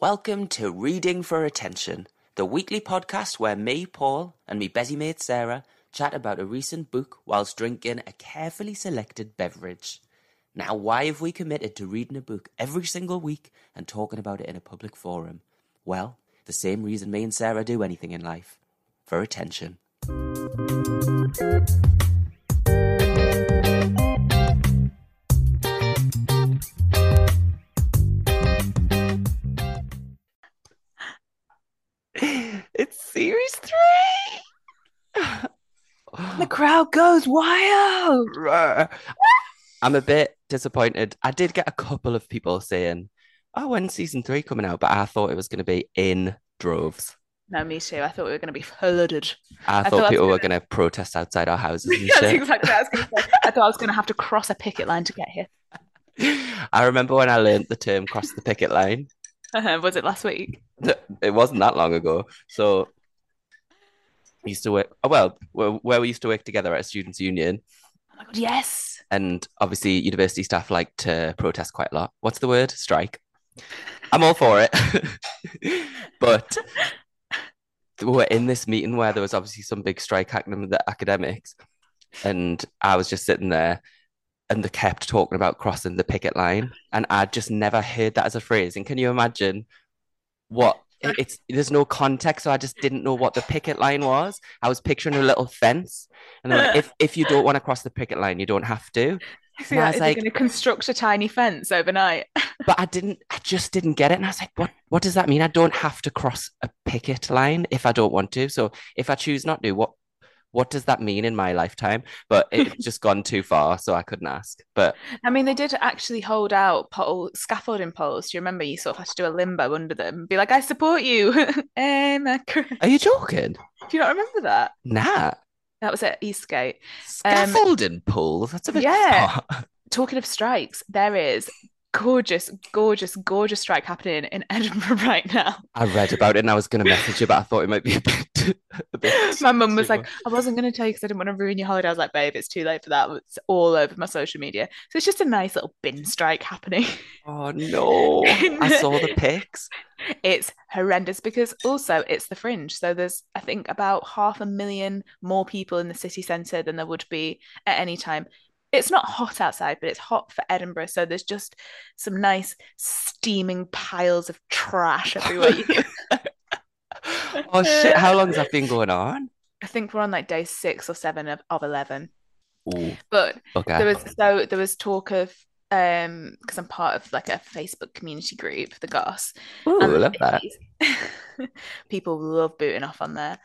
Welcome to Reading for Attention, the weekly podcast where me, Paul, and me busy mate Sarah chat about a recent book whilst drinking a carefully selected beverage. Now, why have we committed to reading a book every single week and talking about it in a public forum? Well, the same reason me and Sarah do anything in life for attention. Series three. The crowd goes wild. I'm a bit disappointed. I did get a couple of people saying, "Oh, when's season three coming out?" But I thought it was going to be in droves. No, me too. I thought we were going to be flooded. I, thought thought people were gonna- going to protest outside our houses exactly what I was going to say. I thought I was going to have to cross a picket line to get here. I remember when I learned the term "cross the picket line." was it last week? It wasn't that long ago. So, I used to work. Oh, well, where, we used to work together at a students' union, Oh my god, yes. and obviously university staff like to protest quite a lot. What's the word? Strike. I'm all for it. but we were in this meeting where there was obviously some big strike happening with the academics, and I was just sitting there, and they kept talking about crossing the picket line, and I'd just never heard that as a phrase. And can you imagine what? It- It's there's no context, so I just didn't know what the picket line was. I was picturing a little fence, and like, if if you don't want to cross the picket line, you don't have to. So And I was like- going to construct a tiny fence overnight? but I didn't I just didn't get it and I was like what what does that mean I don't have to cross a picket line if I don't want to so if I choose not to what what does that mean in my lifetime but it's just gone too far so I couldn't ask but I mean, they did actually hold out pole, scaffolding poles. Do you remember? You sort of had to do a limbo under them be like, I support you. um, are you joking do you not remember that? nah That was at Eastgate. scaffolding poles that's a bit yeah. talking of strikes, there is gorgeous, gorgeous, gorgeous strike happening in Edinburgh right now. I read about it and I was going to message you but I thought it might be a bit a bit My mum was too like, I wasn't going to tell you because I didn't want to ruin your holiday. I was like, babe, it's too late for that. It's all over my social media. So it's just a nice little bin strike happening. oh no I saw the pics It's horrendous because also it's the fringe. So there's, I think, about half a million more people in the city centre than there would be at any time. It's not hot outside, but it's hot for Edinburgh. So there's just some nice steaming piles of trash everywhere. Oh shit how long has that been going on I think we're on like day six or seven of, of 11. Ooh, But okay there was so there was talk of um because I'm part of like a Facebook community group, the Goss. Ooh, and love that people love booting off on there.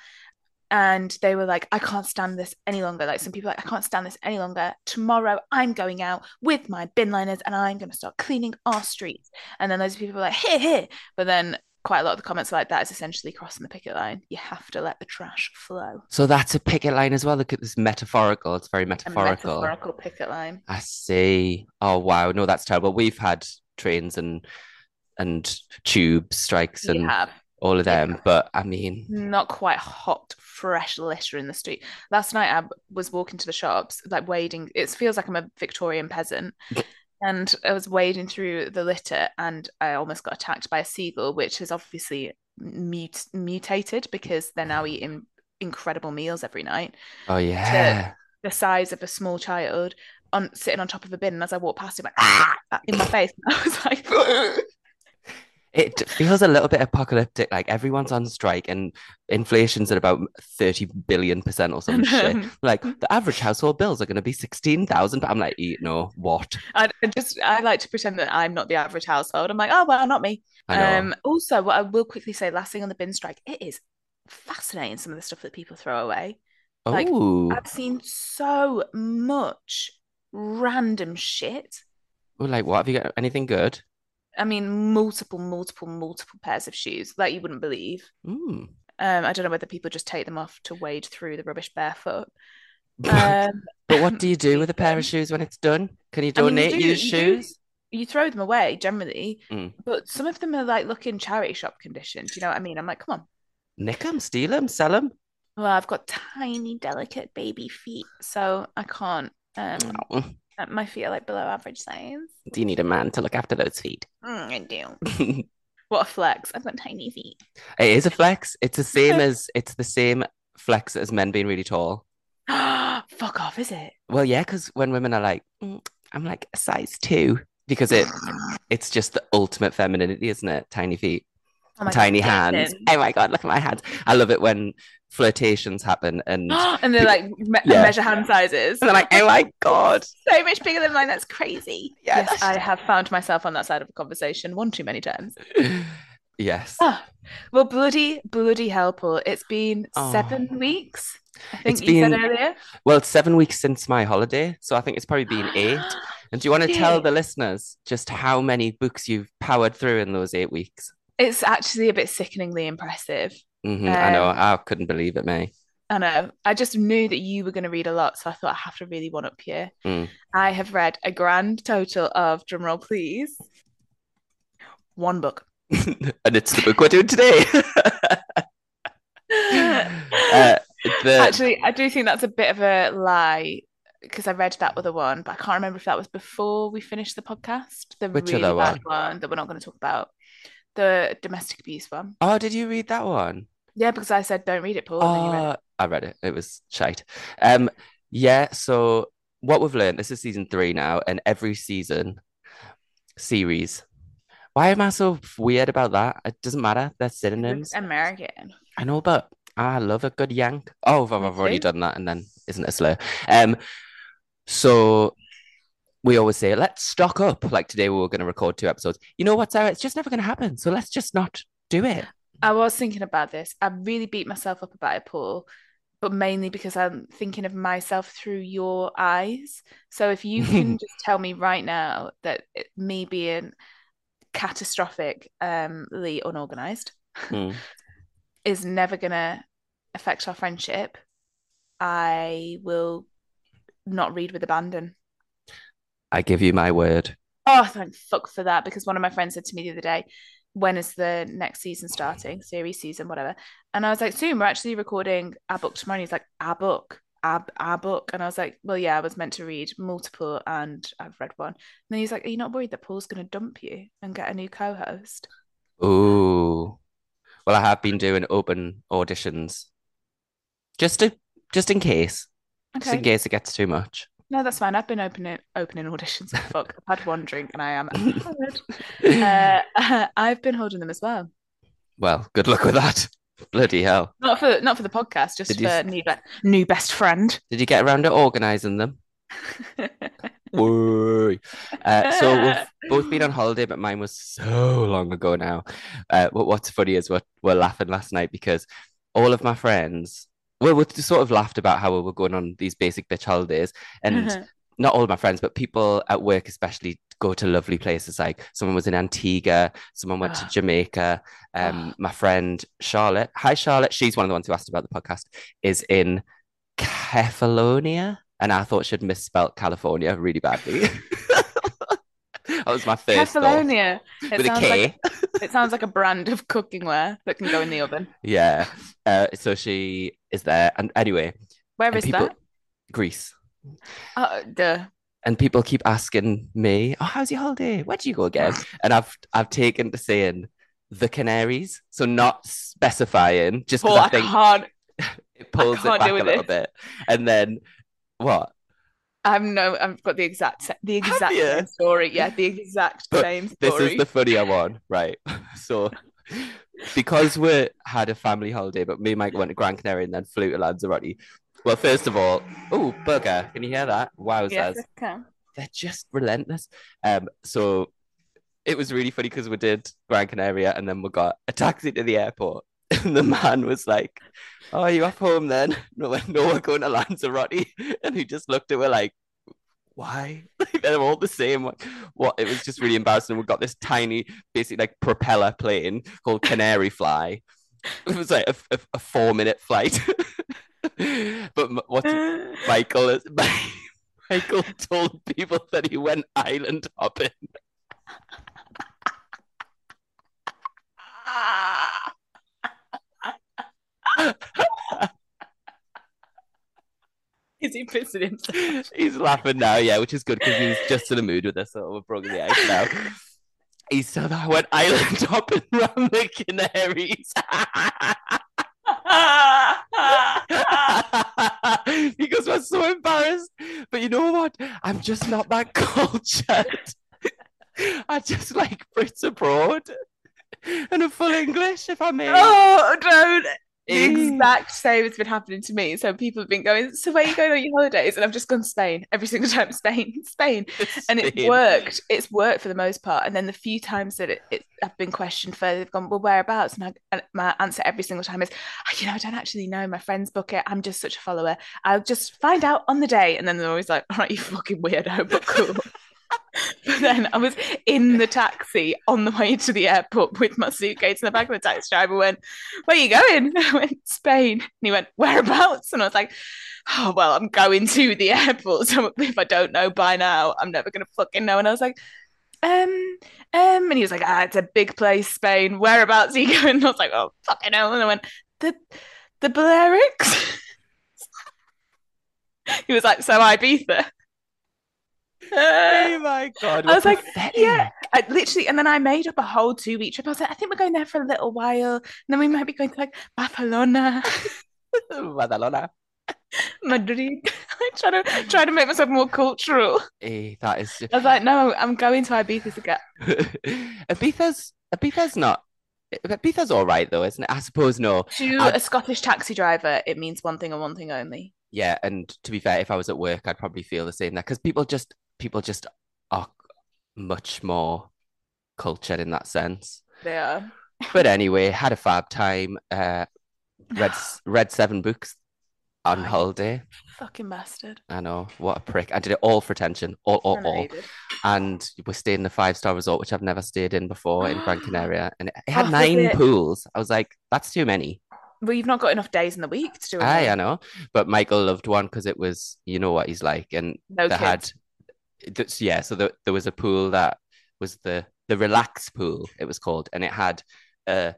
And they were like, I can't stand this any longer. Like some people are like, I can't stand this any longer. Tomorrow I'm going out with my bin liners and I'm gonna start cleaning our streets. And then those people were like, here, here. But then quite a lot of the comments are like that is essentially crossing the picket line. You have to let the trash flow. So that's a picket line as well. Look at this metaphorical. It's very A metaphorical. metaphorical picket line. I see. Oh wow, no, that's terrible. We've had trains and and tube strikes and have. All of Yeah. them, but I mean, not quite hot, fresh litter in the street. Last night I was walking to the shops, like wading. It feels like I'm a Victorian peasant. And I was wading through the litter and I almost got attacked by a seagull, which is obviously mut- mutated because they're now eating incredible meals every night. oh yeah. The size of a small child on sitting on top of a bin. And as I walked past him, like, ah, in my face. And I was like, It feels a little bit apocalyptic. Like everyone's on strike and inflation's at about 30 billion percent or some shit. Like the average household bills are going to be 16,000, but I'm like, "E- no, what? I just I like to pretend that I'm not the average household. I'm like, oh well, not me. Um, also, what I will quickly say, last thing on the bin strike, it is fascinating some of the stuff that people throw away. like, oh, I've seen so much random shit. Like what? Have you got anything good? I mean, multiple, multiple, multiple pairs of shoes that you wouldn't believe. Mm. Um, I don't know whether people just take them off to wade through the rubbish barefoot. Um, But what do you do with a pair of shoes when it's done? Can you I mean, you donate do- used you do- shoes? you throw them away generally, Mm. but some of them are like looking charity shop condition. Do you know what I mean? I'm like, come on. Nick them, steal them, sell them. Well, I've got tiny, delicate baby feet, so I can't. Um, Oh, my feet are like below average size. do you need a man to look after those feet? Mm, I do. What a flex. I've got tiny feet. It is a flex. It's the same as it's the same flex as men being really tall. Fuck off, is it? Well, yeah, because when women are like, "Mm, I'm like a size two, because it it's just the ultimate femininity, isn't it? Tiny feet, Oh my God, tiny hands. Oh my god, look at my hands. I love it when flirtations happen and and they're like me- Yeah. measure hand sizes. and they're like, oh my god. so much bigger than mine. That's crazy. Yeah, yes, I have found myself on that side of a conversation one too many times. yes. Ah, well, bloody, bloody hell, Paul. It's been Oh. seven weeks. I think It's you said been- earlier. Well, it's seven weeks since my holiday, so I think it's probably been eight. And do you want to tell the listeners just how many books you've powered through in those eight weeks? It's actually a bit sickeningly impressive. Hmm I know. Um, I couldn't believe it, me. I know. I just knew that you were going to read a lot, so I thought I have to really one up you. Mm. I have read a grand total of, drumroll please, one book. and it's the book we're doing today. uh, the, Actually, I do think that's a bit of a lie because I read that other one, but I can't remember if that was before we finished the podcast. The Which really other bad one that we're not going to talk about. The domestic abuse one. oh, did you read that one? Yeah, because I said don't read it, Paul. and then you read it. Oh, I read it. It was shite. Um, yeah. So what we've learned, this is season three now, and every season series. Why am I so weird about that? It doesn't matter. They're synonyms. It's American. I know, but I love a good yank. Oh, I've, I've already done that, and then isn't it slow? Um, so we always say, let's stock up. Like today, we were going to record two episodes. You know what, Sarah? It's just never going to happen. So let's just not do it. I was thinking about this. I really beat myself up about it, Paul, but mainly because I'm thinking of myself through your eyes. So if you can just tell me right now that it, me being catastrophically unorganized Hmm. is never gonna affect our friendship, I will not read with abandon. I give you my word. Oh, thank fuck for that. Because one of my friends said to me the other day, when is the next season starting? Series season, whatever. And I was like, soon, we're actually recording our book tomorrow. And he's like, our book, our, our book. And I was like, well, yeah, I was meant to read multiple and I've read one. And then he's like, are you not worried that Paul's going to dump you and get a new co host? Ooh. Well, I have been doing open auditions, just to just in case, just in case it gets too much. No, that's fine. I've been opening opening auditions. Fuck, I've had one drink and I am hammered. Uh, I've been holding them as well. Well, good luck with that. Bloody hell. Not for not for the podcast, just Did you for new be- new best friend. Did you get around to organising them? Woo. Uh, so we've both been on holiday, but mine was so long ago now. Uh, but what's funny is we're, we're laughing last night because all of my friends, well, we sort of laughed about how we were going on these basic bitch holidays, and not all of my friends, but people at work especially go to lovely places. Like someone was in Antigua, someone went to. Jamaica. Um, my friend Charlotte, hi Charlotte, she's one of the ones who asked about the podcast, is in Kefalonia, and I thought she'd misspelt California really badly. that was my first. Kefalonia. It With a sounds K. like it sounds like a brand of cookingware that can go in the oven. Yeah. Uh, so she is there, and anyway, Where and is people, that? Greece. Oh, duh. and people keep asking me, "Oh, how's your holiday? Where do you go again?" And I've I've taken to saying the Canaries, so not specifying, just because I I think it pulls it can't back a little this. bit. And then what? I've no. I've got the exact the exact same story. Yeah, the exact But same story. This is the funnier one, right? So because we had a family holiday, but me and Mike went to Gran Canaria and then flew to Lanzarote. Well, first of all, oh, bugger! Can you hear that? Wowzers! Yes, they're just relentless. Um, so it was really funny because we did Gran Canaria and then we got a taxi to the airport. And the man was like, Oh, are you off home then? No, we- no, we're going to Lanzarote. And he just looked at her like, Why? Like, they're all the same. What? what? It was just really embarrassing. We got this tiny, basically like propeller plane called Canary Fly. It was like a, a, a four minute flight. but what Michael is Michael told people that he went island hopping. Is he pissing himself? He's laughing now, yeah, which is good because he's just in the mood with us, so we're broken the ice now. He said I went island hopping around the Canaries. because we're so embarrassed. But you know what? I'm just not that cultured. I just like Brits abroad and a full English, if I may. oh, don't. The Eh. exact same has been happening to me. So people have been going, so where are you going on your holidays? And I've just gone Spain every single time. Spain, Spain. and it worked. It's worked for the most part. And then the few times that it, it I've been questioned further, they've gone, well, whereabouts? And, I, and my answer every single time is, "Oh, you know, I don't actually know. My friends book it. I'm just such a follower. I'll just find out on the day. And then they're always like, all right, you fucking weirdo, but cool. but then I was in the taxi on the way to the airport with my suitcase in the back of the taxi driver went, where are you going? I went, Spain. And he went, whereabouts? And I was like, oh, well, I'm going to the airport. So if I don't know by now, I'm never going to fucking know. And I was like, um, um, and he was like, ah, it's a big place, Spain. Whereabouts are you going? And I was like, oh, fucking hell. And I went, the, the Balearics? he was like, so Ibiza. Oh my god! I was like, pathetic. yeah, I literally, and then I made up a whole two week trip. I was like, I think we're going there for a little while, and then we might be going to like Barcelona, Badalona. Madrid. I try to try to make myself more cultural. Eh, that is just... I was like, no, I'm going to Ibiza to get. Ibiza's Ibiza's not Ibiza's all right though, isn't it? I suppose no. To a Scottish taxi driver, it means one thing and one thing only. Yeah, and to be fair, if I was at work, I'd probably feel the same there because people just people just are much more cultured in that sense. Yeah. But anyway, had a fab time. Uh, read read seven books on holiday. Fucking bastard. I know what a prick. I did it all for attention, all, all, I all. And we stayed in a five star resort, which I've never stayed in before in Gran Canaria, and it, had Oh, nine it? pools. I was like, that's too many. Well, you've not got enough days in the week to do it. Aye, I know. But Michael loved one because it was, you know what he's like, and No they kids. had, that's- yeah. So the, there was a pool that was the the relax pool. It was called, and it had a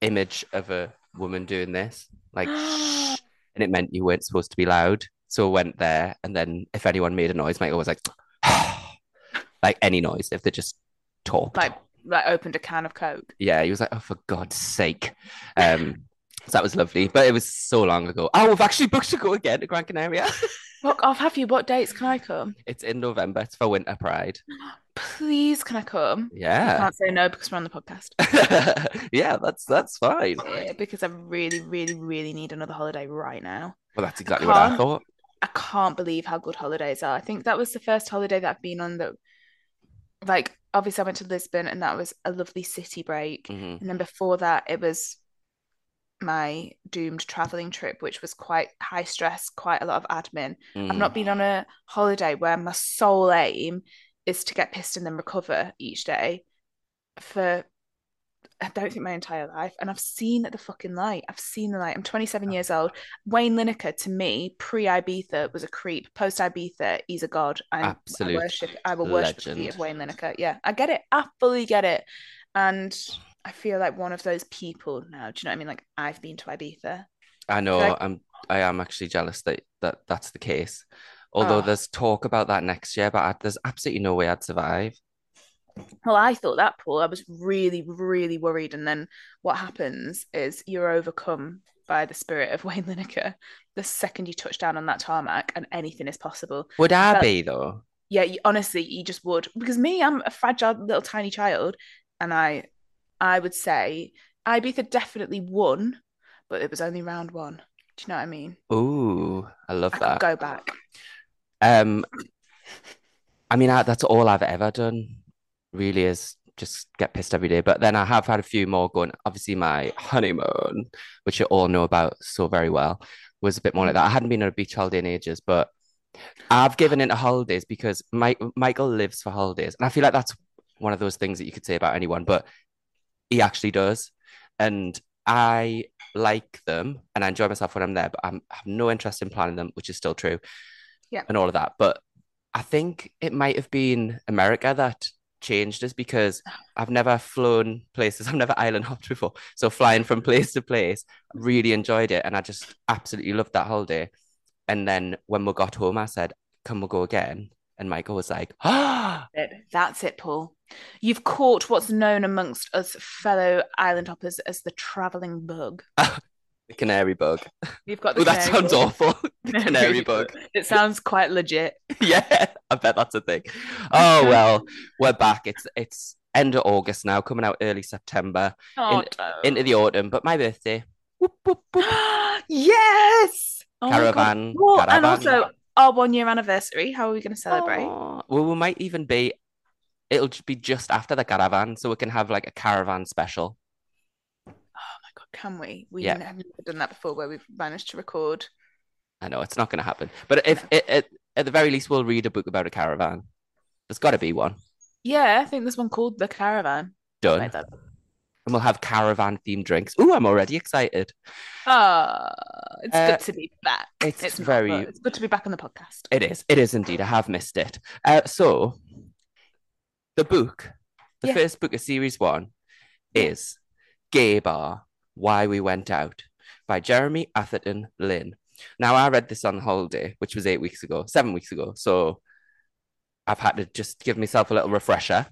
image of a woman doing this, like, shh, and it meant you weren't supposed to be loud. So I went there, and then if anyone made a noise, Michael was like, like any noise if they just talked. like like opened a can of Coke. Yeah, he was like, oh, for God's sake. Um, so that was lovely, but it was so long ago. Oh, we've actually booked to go again to Gran Canaria. Fuck off, have you? What dates can I come? It's in November. It's for Winter Pride. Please, can I come? Yeah. I can't say no because we're on the podcast. yeah, that's that's fine. Yeah, because I really, really, really need another holiday right now. Well, that's exactly what I thought. I can't believe how good holidays are. I think that was the first holiday that I've been on that, like, obviously I went to Lisbon and that was a lovely city break. Mhm. And then before that, it was my doomed traveling trip, which was quite high stress, quite a lot of admin. I've Mm. not been on a holiday where my sole aim is to get pissed and then recover each day for I don't think my entire life. And I've seen the fucking light. I've seen the light. I'm 27 years old. Wayne Lineker to me, pre Ibiza, was a creep. Post Ibiza, he's a god. And Absolute I worship I will worship the feet of Wayne Lineker. Yeah, I get it. I fully get it. And I feel like one of those people now. Do you know what I mean? Like I've been to Ibiza. I know. like- I'm. I am actually jealous that that that's the case. Although Oh. there's talk about that next year, but I, there's absolutely no way I'd survive. Well, I thought that, Paul. I was really, really worried. And then what happens is you're overcome by the spirit of Wayne Lineker the second you touch down on that tarmac, and anything is possible. Would I But- be though? Yeah, you, honestly, you just would. Because me, I'm a fragile little tiny child, and I, I would say Ibiza definitely won, but it was only round one. Do you know what I mean? Ooh, I love I that. go back. Um, I mean, I, that's all I've ever done, really, is just get pissed every day. But then I have had a few more going. Obviously, my honeymoon, which you all know about so very well, was a bit more like that. I hadn't been on a beach holiday in ages, but I've given into holidays because Mike, Michael lives for holidays. And I feel like that's one of those things that you could say about anyone, but he actually does. And I like them and I enjoy myself when I'm there, but I'm, I have no interest in planning them, which is still true. Yeah. And all of that. But I think it might have been America that changed us because I've never flown places, I've never island hopped before. So flying from place to place, really enjoyed it. And I just absolutely loved that holiday. And then when we got home, I said, Can we go again? And Michael was like, ah, That's it, Paul. You've caught what's known amongst us fellow island hoppers as the traveling bug. the canary bug. You've got the Oh, that sounds bug. awful. The canary bug. It sounds quite legit. yeah, I bet that's a thing. Oh well, we're back. It's it's end of August now, coming out early September Oh, into the autumn. But my birthday, whoop, whoop, whoop. yes. Oh caravan, and also our one year anniversary. How are we going to celebrate? Oh, well, we might even be. It'll just be just after the caravan, so we can have like a caravan special. Oh my God, can we? We Yeah. have never done that before where we've managed to record. I know it's not going to happen, but if it, it, at the very least, we'll read a book about a caravan. There's got to be one Yeah, I think there's one called The Caravan. done. And we'll have caravan themed drinks. Ooh, I'm already excited. Ah, it's Uh, good to be back. It's, It's very. but it's good to be back on the podcast. It is. It is indeed. I have missed it. Uh, so, the book, the Yeah. first book of series one, is Gay Bar Why We Went Out by Jeremy Atherton Lin. Now, I read this on holiday, which was eight weeks ago, seven weeks ago. So, I've had to just give myself a little refresher.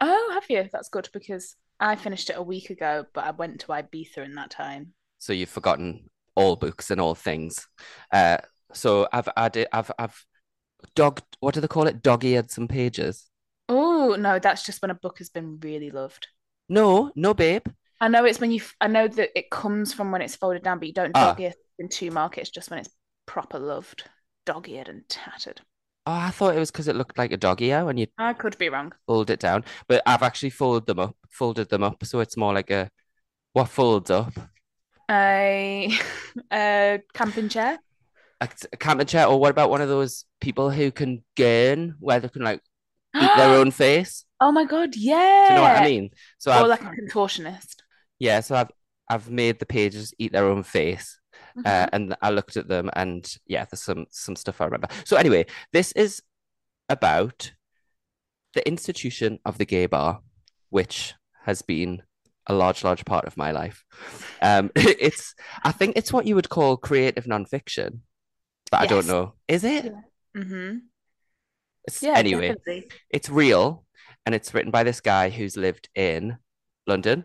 Oh, have you? That's good because I finished it a week ago, but I went to Ibiza in that time. So, you've forgotten all books and all things. Uh, so, I've added, I've, I've dog, what do they call it? Dog eared some pages. Oh, no, that's just when a book has been really loved. No, no, babe. I know it's when you, I know that it comes from when it's folded down, but you don't Ah. dog ear in two markets, just when it's proper loved, dog eared and tattered. Oh, I thought it was because it looked like a dog ear when you I could be wrong. fold it down, but I've actually folded them up, folded them up, so it's more like a what folds up, A, a camping chair. a, a camping chair, or what about one of those people who can gurn where they can like eat their own face? Oh my God, yeah. Do you know what I mean? So Or I've like a contortionist. yeah, so I've I've made the pages eat their own face, uh, Mhm. and I looked at them, and yeah, there's some some stuff I remember. So anyway, this is about the institution of the gay bar, which has been a large, large part of my life. Um, it's I think it's what you would call creative nonfiction, but I don't know. Is it? Yeah. hmm It's- Yeah, anyway, definitely. it's real, and it's written by this guy who's lived in London,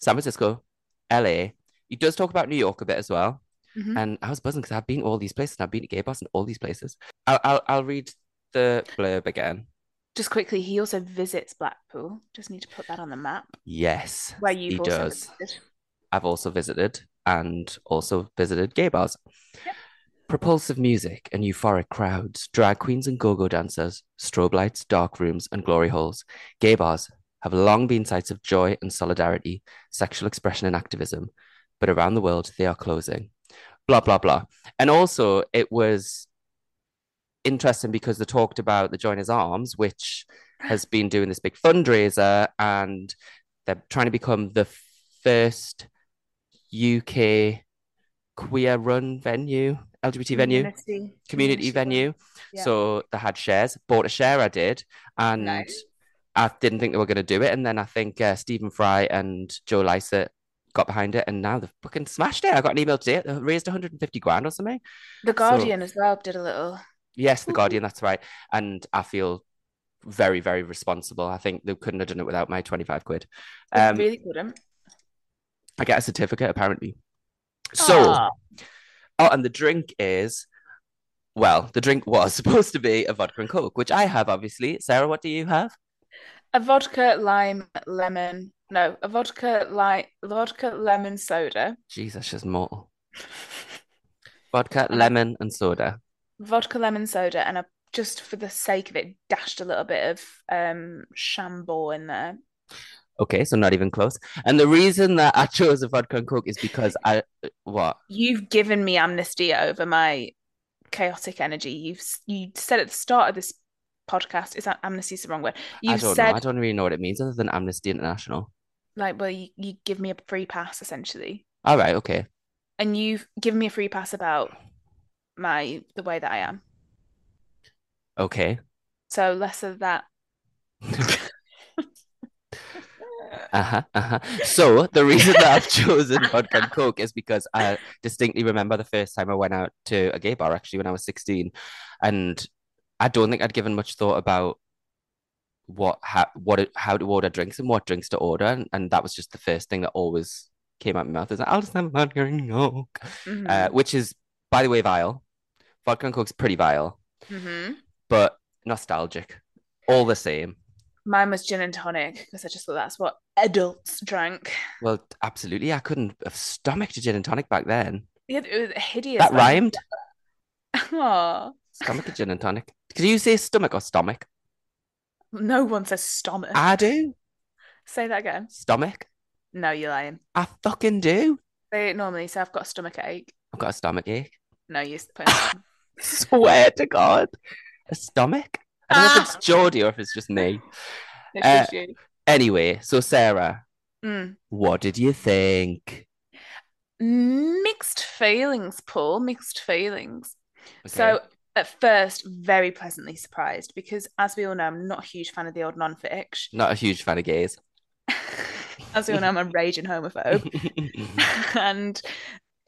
San Francisco, LA. He does talk about New York a bit as well. Mhm. And I was buzzing because I've been all these places and I've been to gay bars in all these places. I'll, I'll, I'll read the blurb again. Just quickly, he also visits Blackpool. Just need to put that on the map Yes, where also does. visited. I've also visited and also visited gay bars. Yep. Propulsive music and euphoric crowds, drag queens and go-go dancers, strobe lights, dark rooms, and glory holes. Gay bars have long been sites of joy and solidarity, sexual expression and activism, but around the world they are closing. Blah blah blah. And also it was interesting because they talked about the Joiners Arms, which has been doing this big fundraiser and they're trying to become the first UK queer run venue, LGBT venue, Community, community venue. Yeah. So they had shares, bought a share, I did, and Nice. I didn't think they were going to do it. And then I think uh, Stephen Fry and Joe Lycett got behind it, and now they've fucking smashed it. I got an email today, they raised 150 grand or something. The Guardian as well did a little. Yes, The Guardian, that's right. And I feel very, very responsible. I think they couldn't have done it without my 25 quid. Um, really couldn't. I get a certificate apparently. So, Aw. oh, and the drink is, well, the drink was supposed to be a vodka and coke, which I have obviously. Sarah, what do you have? A vodka, lime, lemon. No, a vodka, lime, vodka, lemon soda. Jesus, she's mortal. Vodka, lemon, and soda. vodka lemon soda and a just for the sake of it dashed a little bit of um Chambord in there. Okay, so not even close. And the reason that I chose a vodka and coke is because I what? You've given me amnesty over my chaotic energy. You've you said at the start of this podcast, is that amnesty is the wrong word? You've don't said know. I don't really know what it means other than Amnesty International. like, well, you, you give me a free pass essentially, All right, okay. and you've given me a free pass about my the way that I am. Okay. So less of that. Uh-huh, uh-huh. So the reason that I've chosen vodka and coke is because I distinctly remember the first time I went out to a gay bar actually when I was 16 and I don't think I'd given much thought about what how what how to order drinks and what drinks to order, and, and that was just the first thing that always came out of my mouth. Is like, I'll just have vodka and coke, Mhm. uh, which is by the way vile. Vodka and coke's pretty vile, Mhm. but nostalgic, all the same. Mine was gin and tonic because I just thought that's what adults drank. Well, absolutely, I couldn't have stomached a gin and tonic back then. Yeah, it was hideous. That rhymed. Aw. Stomach a gin and tonic. Could you say stomach or stomach? no one says stomach. I do. Say that again. Stomach. No, you're lying. I fucking do. They normally say I've got a stomach ache. I've got a stomach ache. No, you Swear to God. A stomach? I don't know if Ah. it's Geordie or if it's just me. It's Uh, just you. Anyway, so Sarah, Mm. what did you think? Mixed feelings, Paul. Mixed feelings. Okay. So at first, very pleasantly surprised because, as we all know, I'm not a huge fan of the old non-fiction. Not a huge fan of gays. as we all know, I'm a raging homophobe. and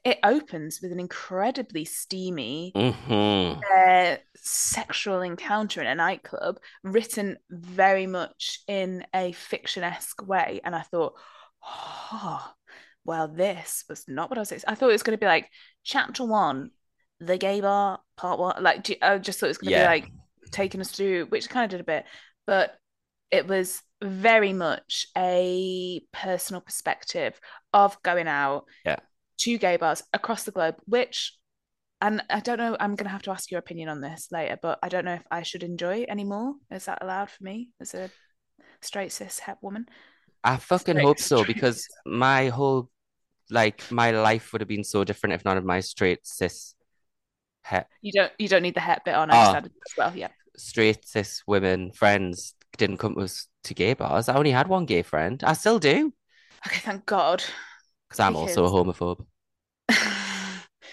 it opens with an incredibly steamy Mhm. uh, sexual encounter in a nightclub, written very much in a fiction-esque way. And I thought, oh, well, this was not what I was. I thought it was going to be like chapter one, the gay bar, part one. Like, do- I just thought it was going to Yeah. be like taking us through, which kind of did a bit, but it was very much a personal perspective of going out Yeah. to gay bars across the globe, which and I don't know, I'm gonna have to ask your opinion on this later, but I don't know if I should enjoy it anymore. Is that allowed for me as a straight cis het woman? I fucking Straight- hope so straight because my whole like my life would have been so different if none of my straight cis het You don't you don't need the het bit on. I Oh. as well. Yeah. straight cis women friends didn't come to us to gay bars. I only had one gay friend. I still do Okay, thank God. because I'm also a homophobe.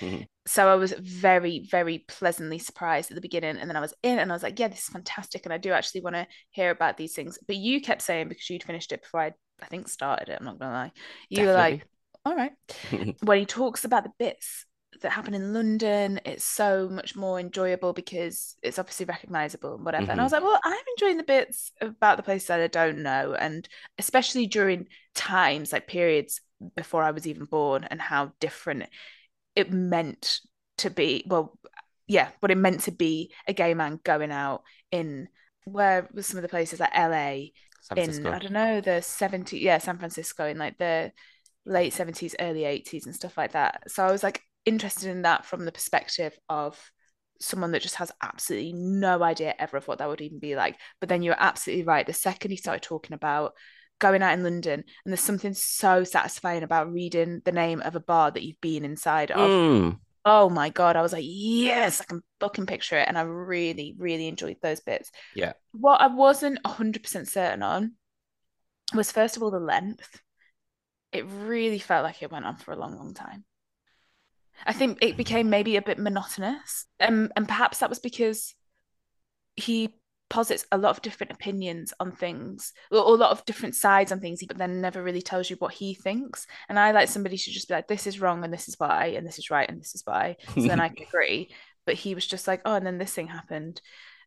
Mhm. so I was very, very pleasantly surprised at the beginning, and then I was in, and I was like, "Yeah, this is fantastic," and I do actually want to hear about these things. But you kept saying because you'd finished it before I, I think, started it. I'm not gonna lie. You were like, "All right." When he talks about the bits that happen in London, it's so much more enjoyable because it's obviously recognizable and whatever. And I Mhm. was like, well, I'm enjoying the bits about the places that I don't know, and especially during times like periods before I was even born, and how different it meant to be. Well, yeah, what it meant to be a gay man going out in where was some of the places like LA in I don't know the 70s yeah San Francisco in like the late 70s early 80s and stuff like that so I was like interested in that from the perspective of someone that just has absolutely no idea ever of what that would even be like but then you're absolutely right the second he started talking about going out in London and there's something so satisfying about reading the name of a bar that you've been inside of Mm. oh my god I was like yes I can fucking picture it and I really really enjoyed those bits Yeah. what I wasn't 100% certain on was first of all the length. It really felt like it went on for a long, long time. I think it became maybe a bit monotonous. Um, and perhaps that was because he posits a lot of different opinions on things, or a lot of different sides on things, but then never really tells you what he thinks. And I like somebody should just be like, this is wrong, and this is why, and this is right, and this is why. So then I can agree. But he was just like, oh, and then this thing happened.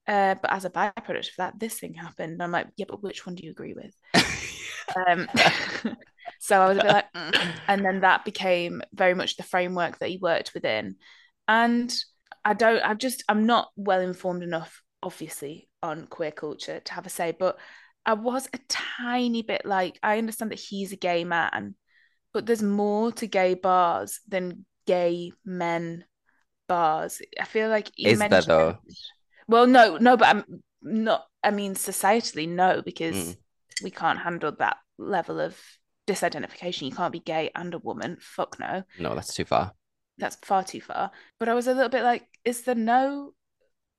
Uh, but as a byproduct of that, this thing happened. And I'm like, yeah, but which one do you agree with? Um, so I was a bit like, "Mm." and then that became very much the framework that he worked within. And I don't, I'm just, I'm not well informed enough, obviously, on queer culture to have a say, but I was a tiny bit like, I understand that he's a gay man, but there's more to gay bars than gay men bars. I feel like he Is there, mentioned- though? Well, no, no, but I'm not, I mean, societally, no, because Mm. we can't handle that level of disidentification. You can't be gay and a woman. Fuck no. No, that's too far. That's far too far. But I was a little bit like, is there no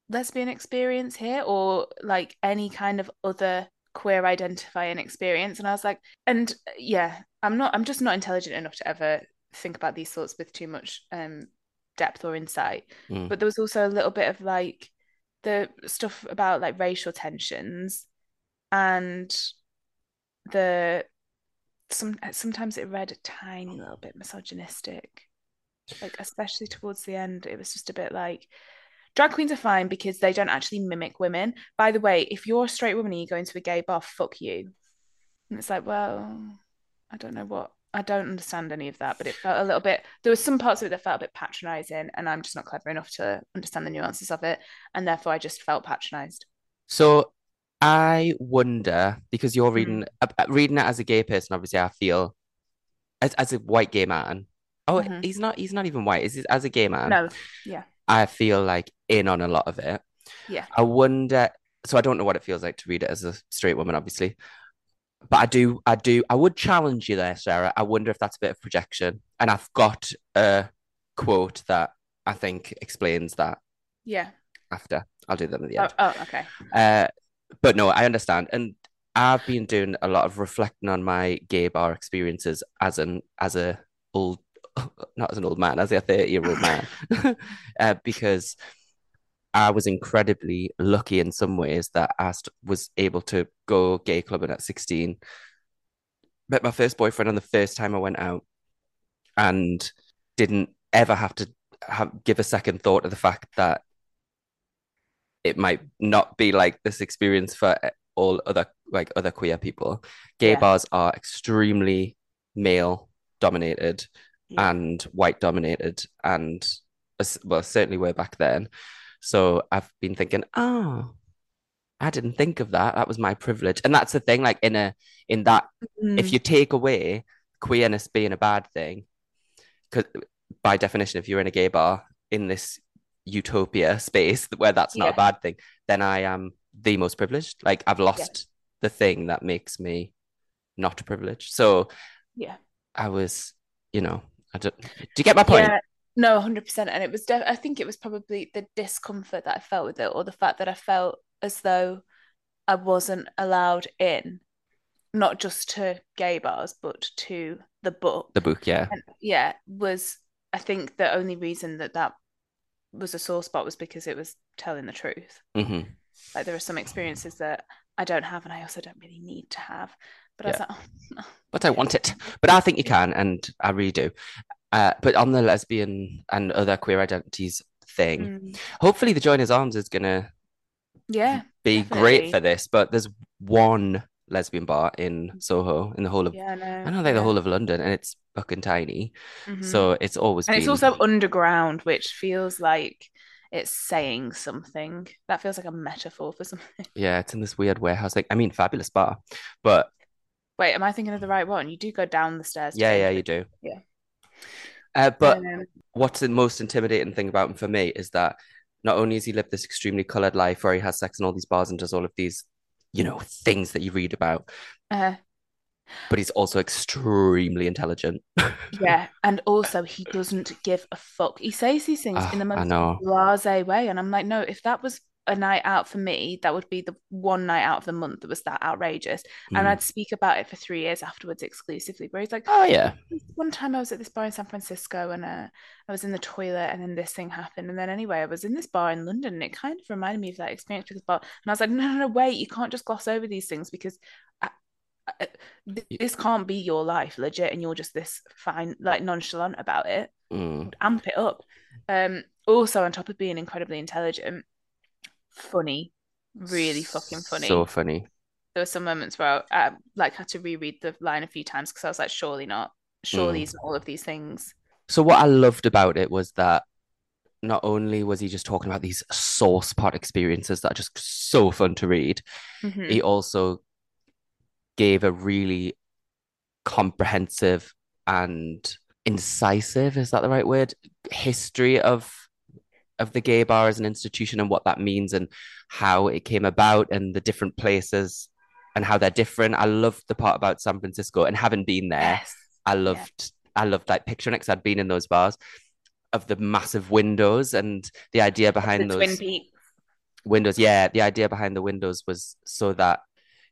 lesbian experience here or like any kind of other queer identifying experience? And I was like, and yeah, I'm not, I'm just not intelligent enough to ever think about these thoughts with too much um depth or insight. Mm. But there was also a little bit of like the stuff about like racial tensions and the some uh, sometimes it read a tiny little bit misogynistic like especially towards the end it was just a bit like drag queens are fine because they don't actually mimic women. By the way, if you're a straight woman and you go into a gay bar, fuck you. And it's like, well, I don't know what I don't understand any of that, but it felt a little bit. There were some parts of it that felt a bit patronizing, and I'm just not clever enough to understand the nuances of it, and therefore I just felt patronized. So I wonder because you're reading Mm. reading it as a gay person. Obviously, I feel as as a white gay man. Oh, Mhm. he's not. He's not even white. Is as a gay man? No, yeah, I feel like in on a lot of it. yeah, I wonder. So I don't know what it feels like to read it as a straight woman, obviously. But I do, I do, I would challenge you there, Sarah. I wonder if that's a bit of projection. And I've got a quote that I think explains that yeah. after. I'll do that at the Oh, end. oh, okay. Uh, but no, I understand. And I've been doing a lot of reflecting on my gay bar experiences as an as a old not as an old man, as a 30 year old man. uh, because I was incredibly lucky in some ways that I was able to go gay clubbing at 16. Met my first boyfriend on the first time I went out and didn't ever have to have, give a second thought to the fact that it might not be like this experience for all other like other queer people. Gay Yeah. bars are extremely male dominated Yeah. and white dominated and well certainly were back then. So I've been thinking, oh, I didn't think of that. That was my privilege. And that's the thing, like in a in that if Mm, you take away queerness being a bad thing, because by definition, if you're in a gay bar in this utopia space where that's not Yeah. a bad thing, then I am the most privileged. Like I've lost the thing that makes me not privileged. So yeah. I was, you know, I don't, do you get my point? Yeah, no, 100%. And it was, def- I think it was probably the discomfort that I felt with it, or the fact that I felt as though I wasn't allowed in, not just to gay bars, but to the book. The book, yeah. And yeah, was, I think the only reason that that was a sore spot was because it was telling the truth. hmm Like there are some experiences that I don't have, and I also don't really need to have. But I was like, oh, But I want it. But I think you can, and I really do. Uh, but on the lesbian and other queer identities thing, mm, hopefully the Joiners Arms is gonna yeah, be definitely. great for this. But there's one lesbian bar in Soho, in the whole of yeah, no, I don't think the whole of London, and it's fucking tiny. Mhm. So it's always And it's been also underground, which feels like it's saying something. That feels like a metaphor for something. yeah, it's in this weird warehouse. Like I mean, fabulous bar, but Wait, am I thinking of the right one? You do go down the stairs. yeah, yeah, you do. Yeah. Uh, but Um, what's the most intimidating thing about him for me is that not only has he lived this extremely colored life where he has sex in all these bars and does all of these, you know, things that you read about, uh, but he's also extremely intelligent. yeah, and also he doesn't give a fuck. He says these things Ah, in the I most blasé way, and I'm like, no, if that was a night out for me, that would be the one night out of the month that was that outrageous, and Mm. I'd speak about it for three years afterwards exclusively. Where he's like, Oh yeah. one time I was at this bar in San Francisco and uh, I was in the toilet and then this thing happened. And then anyway, I was in this bar in London and it kind of reminded me of that experience because bar. And I was like, no, no, no, wait, you can't just gloss over these things because I, I, this can't be your life, legit. And you're just this fine, like nonchalant about it. Mm. Amp it up. Um, also, on top of being incredibly intelligent, funny, really fucking funny. So funny. there were some moments where I like had to reread the line a few times because I was like, surely not. Surely Mm. he's not all of these things. So what I loved about it was that not only was he just talking about these source part experiences that are just so fun to read, Mhm. he also gave a really comprehensive and incisive, is that the right word? History of of the gay bar as an institution and what that means and how it came about and the different places and how they're different. I loved the part about San Francisco and having been there, Yes. I Yeah. loved I loved like picturing it 'cause I'd been in those bars of the massive windows and the idea The behind Twin those Peaks. windows. Yeah, the idea behind the windows was so that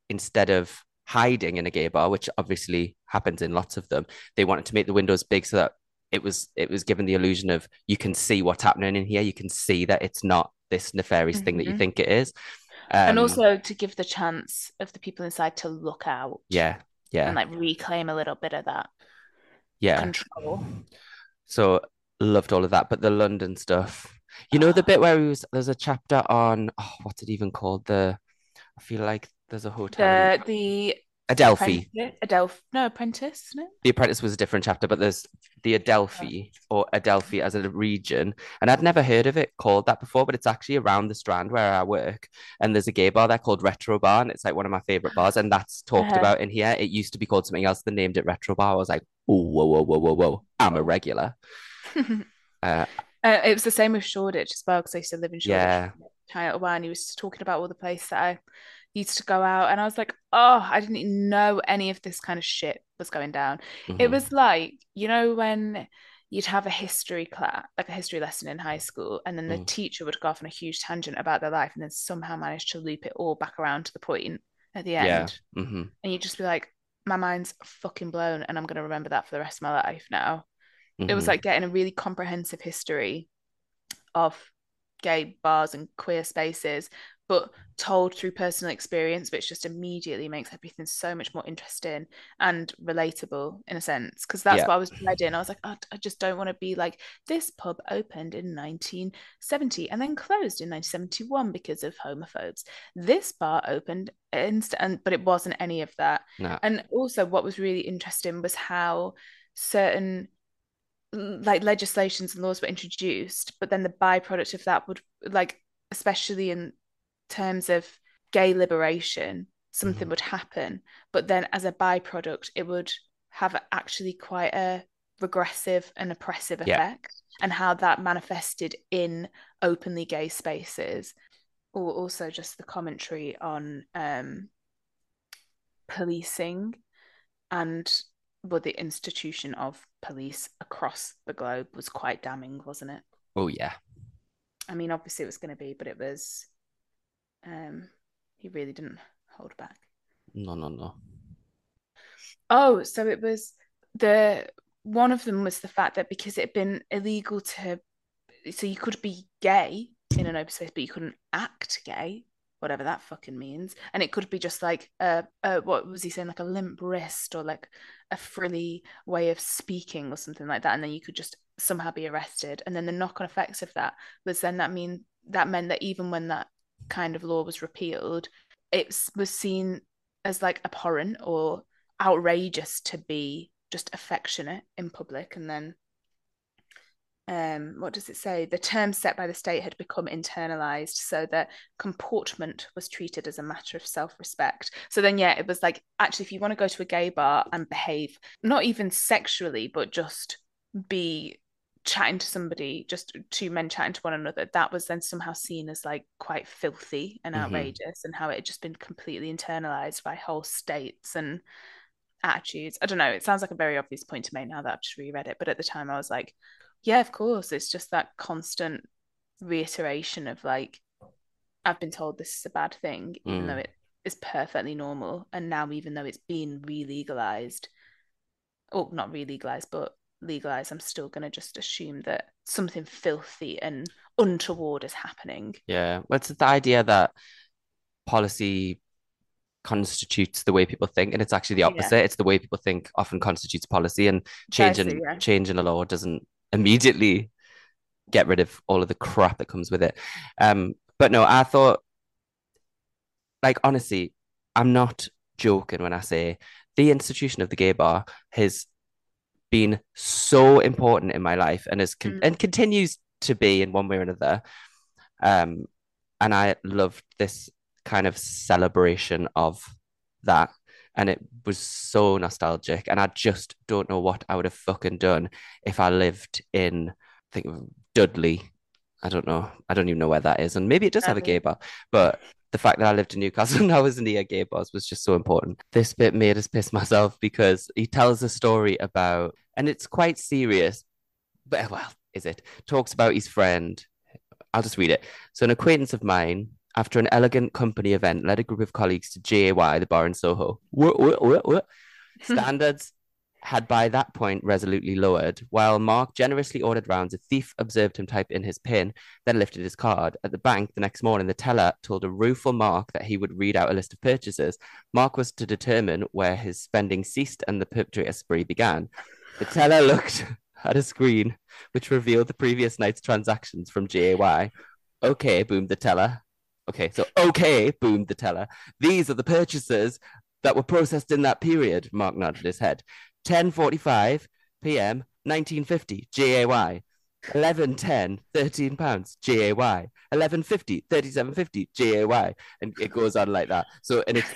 instead of hiding in a gay bar, which obviously happens in lots of them, they wanted to make the windows big so that it was it was given the illusion of you can see what's happening in here. You can see that it's not this nefarious thing that you Mhm. think it is. And Um, also to give the chance of the people inside to look out yeah, yeah, and like reclaim a little bit of that yeah. control. So loved all of that, but the London stuff. You know the bit where he was there's a chapter on oh, what's it even called? The I feel like there's a hotel. The the Adelphi. apprentice, Adelphi, no apprentice, no. The Apprentice was a different chapter, but there's the Adelphi or Adelphi as a region. And I'd never heard of it called that before, but it's actually around the Strand where I work. And there's a gay bar there called Retro Bar, and it's like one of my favorite bars. And that's talked Uh-huh. about in here. It used to be called something else. They named it Retro Bar. I was like, oh, whoa, whoa, whoa, whoa, whoa. I'm a regular. Uh, Uh, it was the same with Shoreditch as well because I used to live in Shoreditch Yeah. while and he was talking about all the places that I used to go out and I was like, oh, I didn't even know any of this kind of shit was going down. It mhm. was like, you know, when you'd have a history class, like a history lesson in high school, and then the Mm. teacher would go off on a huge tangent about their life and then somehow manage to loop it all back around to the point at the Yeah. end. hmm And you'd just be like, my mind's fucking blown and I'm going to remember that for the rest of my life now. It was mhm. like getting a really comprehensive history of gay bars and queer spaces, but told through personal experience, which just immediately makes everything so much more interesting and relatable in a sense. Because that's Yeah. what I was dreading. I was like, "Oh, I just don't want to be like, this pub opened in 1970 and then closed in 1971 because of homophobes. This bar opened instant, but it wasn't any of that. No. And also, what was really interesting was how certain like legislations and laws were introduced, but then the byproduct of that would like, especially in terms of gay liberation, something Mhm. would happen. But then as a byproduct, it would have actually quite a regressive and oppressive Yeah. effect, and how that manifested in openly gay spaces. Or also just the commentary on um policing and well, the institution of police across the globe was quite damning, wasn't it? Oh, yeah. I mean, obviously it was going to be, but it was. Um, he really didn't hold back. No, no, no. Oh, so it was the one of them was the fact that because it had been illegal to, so you could be gay in an open space, but you couldn't act gay, whatever that fucking means. And it could be just like uh, a what was he saying, like a limp wrist or like a frilly way of speaking or something like that, and then you could just somehow be arrested. And then the knock-on effects of that was then that mean that meant that even when that kind of law was repealed, it was seen as like abhorrent or outrageous to be just affectionate in public. And then um what does it say? The terms set by the state had become internalized so that comportment was treated as a matter of self-respect. So then yeah it was like actually if you want to go to a gay bar and behave not even sexually but just be chatting to somebody just two men chatting to one another that was then somehow seen as like quite filthy and Mhm. outrageous and how it had just been completely internalized by whole states and attitudes. I don't know. It sounds like a very obvious point to make now that I've just reread it, but at the time I was like, yeah, of course. It's just that constant reiteration of like, I've been told this is a bad thing, even Mm. though it is perfectly normal. And now, even though it's been re-legalized, or not re-legalized, but legalized, I'm still going to just assume that something filthy and untoward is happening. Yeah. Well, it's the idea that policy constitutes the way people think, and it's actually the Yeah. opposite. It's the way people think often constitutes policy, and changing yeah. changing a law doesn't immediately get rid of all of the crap that comes with it. Um, but no, I thought, like honestly, I'm not joking when I say the institution of the gay bar has been so important in my life and is con Mm. and continues to be in one way or another. Um, and I loved this kind of celebration of that. And it was so nostalgic. And I just don't know what I would have fucking done if I lived in, I think, Dudley. I don't know. I don't even know where that is. And maybe it does have a gay bar. But the fact that I lived in Newcastle and I was near gay bars was just so important. This bit made us piss myself because he tells a story about, and it's quite serious, but well, is it? Talks about his friend. I'll just read it. So, an acquaintance of mine, after an elegant company event, led a group of colleagues to JAY, the bar in Soho. What, what, what, what? Standards had by that point resolutely lowered. While Mark generously ordered rounds, a thief observed him type in his PIN, then lifted his card. At the bank the next morning, the teller told a rueful Mark that he would read out a list of purchases. Mark was to determine where his spending ceased and the perpetrator spree began. The teller looked at a screen which revealed the previous night's transactions from GAY. Okay, boomed the teller. Okay, so okay, boomed the teller. These are the purchases that were processed in that period. Mark nodded his head. 10:45 p.m. 1950 GAY. 11.10, 13 pounds, GAY. 11.50, 37.50, GAY. And it goes on like that. So, and it's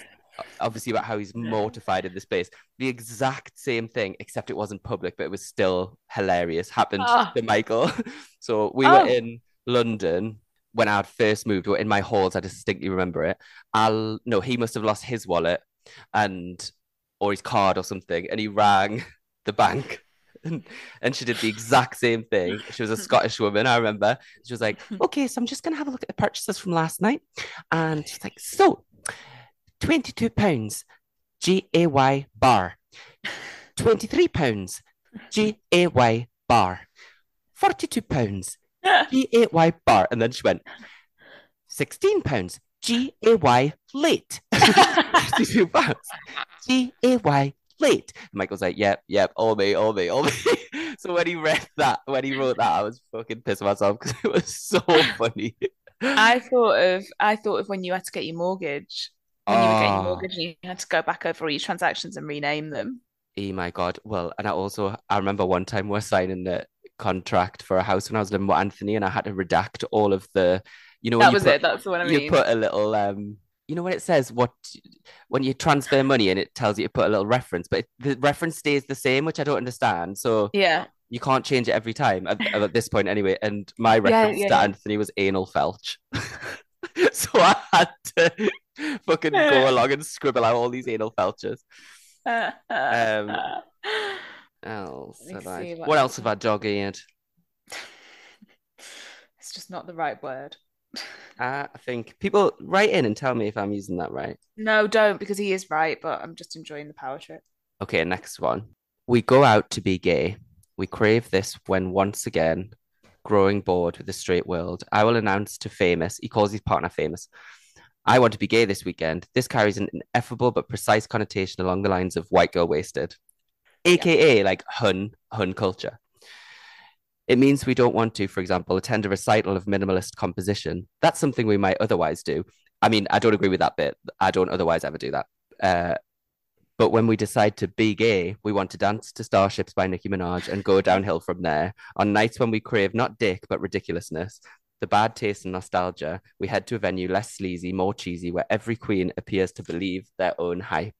obviously about how he's mortified in the space. The exact same thing, except it wasn't public, but it was still hilarious, happened Ah. to Michael. so we Oh. were in London when I had first moved, or in my halls, I distinctly remember it. I'll no, he must have lost his wallet and or his card or something, and he rang the bank. And, and she did the exact same thing. She was a Scottish woman, I remember. She was like, okay, so I'm just going to have a look at the purchases from last night. And she's like, so 22 pounds, G A Y bar. 23 pounds, G A Y bar. 42 pounds, G A Y bar. And then she went, 16 pounds, G A Y late. 52 pounds, G A Y late. Michael's like, yep, yep, all me, all me, all me. so when he read that, when he wrote that, I was fucking pissing myself because it was so funny. I thought of I thought of when you had to get your mortgage. When you were getting your Oh. mortgage and you had to go back over all your transactions and rename them. Oh my God. Well, and I also I remember one time we we're signing the contract for a house when I was living with Anthony and I had to redact all of the, you know, when That was put, it. That's the one I you put a little um you know when it says what when you transfer money and it tells you to put a little reference, but it, the reference stays the same, which I don't understand. So Yeah. you can't change it every time at, at this point anyway. And my reference yeah, to yeah. Anthony was anal felch. so I had to fucking go along and scribble out all these anal felches. Um, else I- what, what else else have I dog eared? it's just not the right word. I think people write in and tell me if I'm using that right. No, don't because he is right, but I'm just enjoying the power trip. Okay, next one. We go out to be gay. We crave this when once again, growing bored with the straight world, I will announce to Famous, he calls his partner Famous, I want to be gay this weekend. This carries an ineffable but precise connotation along the lines of white girl wasted, aka like hun, hun culture. It means we don't want to, for example, attend a recital of minimalist composition. That's something we might otherwise do. I mean, I don't agree with that bit. I don't otherwise ever do that. Uh, but when we decide to be gay, we want to dance to Starships by Nicki Minaj and go downhill from there. On nights when we crave not dick, but ridiculousness, the bad taste and nostalgia, we head to a venue less sleazy, more cheesy, where every queen appears to believe their own hype.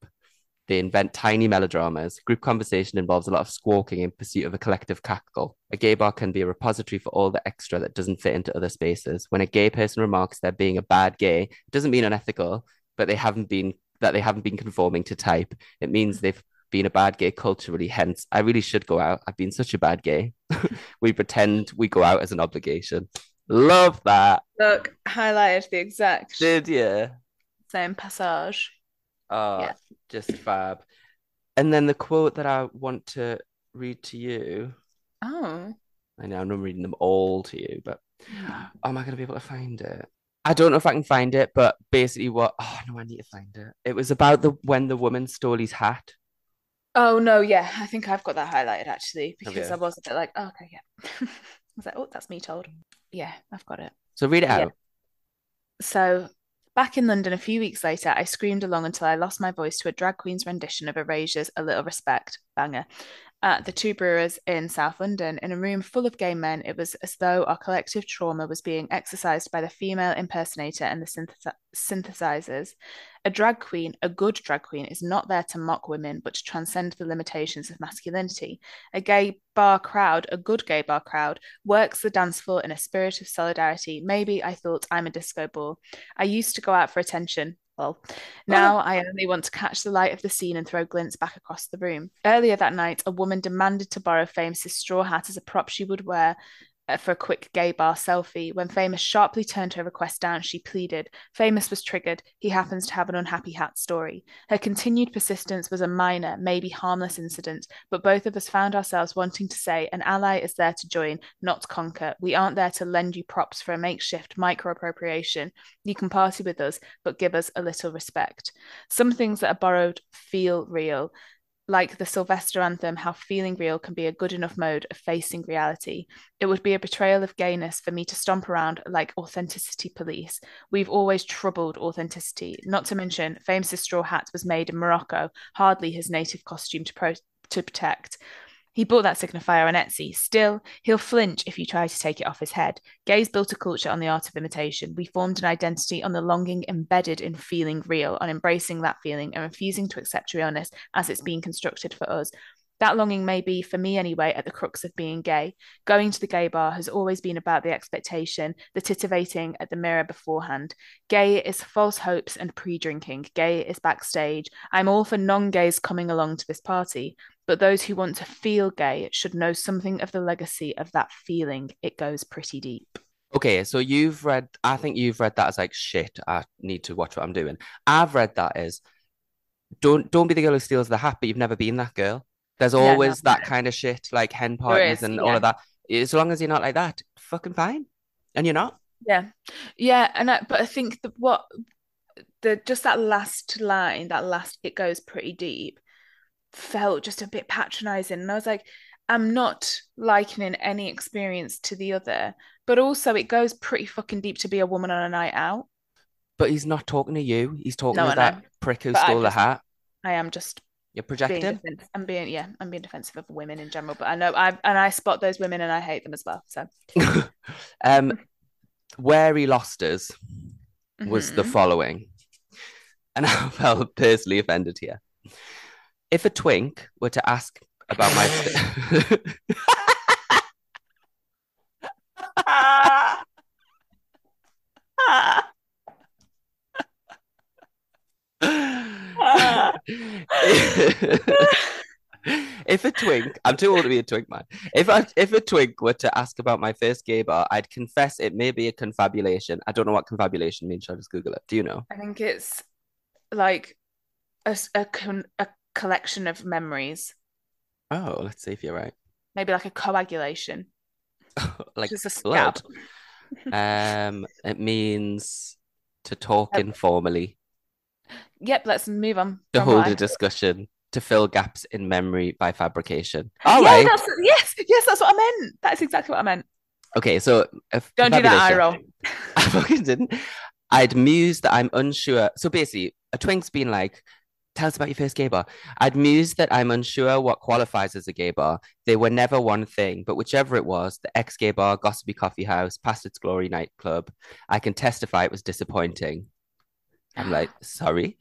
They invent tiny melodramas. Group conversation involves a lot of squawking in pursuit of a collective cackle. A gay bar can be a repository for all the extra that doesn't fit into other spaces. When a gay person remarks they're being a bad gay, it doesn't mean unethical, but they haven't been that they haven't been conforming to type. It means they've been a bad gay culturally. Hence, I really should go out. I've been such a bad gay. we pretend we go out as an obligation. Love that. Look, highlighted the exact Did you? same passage. Oh, Yeah. just fab. And then the quote that I want to read to you. Oh. I know I'm not reading them all to you, but hmm. oh, am I going to be able to find it? I don't know if I can find it, but basically, what? Oh no, I need to find it. It was about the when the woman stole his hat. Oh no, yeah, I think I've got that highlighted actually because Okay. I was a bit like, oh, okay, yeah. I was like, oh, that's me told. Yeah, I've got it. So read it Yeah. out. So, back in London a few weeks later, I screamed along until I lost my voice to a drag queen's rendition of Erasure's A Little Respect. Banger at the Two Brewers in South London. In a room full of gay men, it was as though our collective trauma was being exercised by the female impersonator and the synthesi- synthesizers. A drag queen, a good drag queen, is not there to mock women, but to transcend the limitations of masculinity. A gay bar crowd, a good gay bar crowd, works the dance floor in a spirit of solidarity. Maybe I thought I'm a disco ball. I used to go out for attention. Well, now I only want to catch the light of the scene and throw glints back across the room. Earlier that night, a woman demanded to borrow Famous's straw hat as a prop she would wear Uh, for a quick gay bar selfie. When Famous sharply turned her request down, she pleaded. Famous was triggered. He happens to have an unhappy hat story. Her continued persistence was a minor, maybe harmless incident, but both of us found ourselves wanting to say an ally is there to join, not conquer. We aren't there to lend you props for a makeshift micro appropriation. You can party with us, but give us a little respect. Some things that are borrowed feel real. Like the Sylvester anthem, how feeling real can be a good enough mode of facing reality. It would be a betrayal of gayness for me to stomp around like authenticity police. We've always troubled authenticity, not to mention famous straw hat was made in Morocco, hardly his native costume to, pro- to protect. He bought that signifier on Etsy. Still, he'll flinch if you try to take it off his head. Gays built a culture on the art of imitation. We formed an identity on the longing embedded in feeling real, on embracing that feeling and refusing to accept realness as it's being constructed for us. That longing may be, for me anyway, at the crux of being gay. Going to the gay bar has always been about the expectation, the titivating at the mirror beforehand. Gay is false hopes and pre drinking. Gay is backstage. I'm all for non gays coming along to this party, but those who want to feel gay should know something of the legacy of that feeling. It goes pretty deep. Okay, so you've read, I think you've read that as like shit. I need to watch what I'm doing. I've read that as don't don't be the girl who steals the hat, but you've never been that girl. There's Yeah, always no. that kind of shit, like hen parties is, and all of that. As long as you're not like that, fucking fine. And you're not. Yeah, yeah, and I, but I think that what the just that last line, that last it goes pretty deep, felt just a bit patronizing, and I was like, I'm not likening any experience to the other, but also it goes pretty fucking deep to be a woman on a night out. But he's not talking to you. He's talking No, to that know. prick who But stole the just- hat. I am just You're projecting. defensive. I'm being yeah, I'm being defensive of women in general, but I know I and I spot those women and I hate them as well. So um, where he lost us was the Mhm. following, and I felt personally offended here. If a twink were to ask about my if a twink, I'm too old to be a twink man. If I, if a twink were to ask about my first gay bar, I'd confess it may be a confabulation. I don't know what confabulation means. Shall I just Google it? Do you know? I think it's like a, s- a con- a collection of memories, Oh, let's see if you're right. maybe like a coagulation, Like just a scab. Um, it means to talk Oh. informally, Yep, let's move on. to hold a discussion, to fill gaps in memory by fabrication. All yeah, right. that's yes, yes, that's what I meant. That's exactly what I meant. Okay, so if Don't do that eye roll. I fucking didn't. I'd muse that I'm unsure. So basically, a twink's been like, tell us about your first gay bar. I'd muse that I'm unsure what qualifies as a gay bar. They were never one thing, but whichever it was, the ex gay bar, gossipy coffee house, past its glory nightclub, I can testify it was disappointing. I'm like, sorry.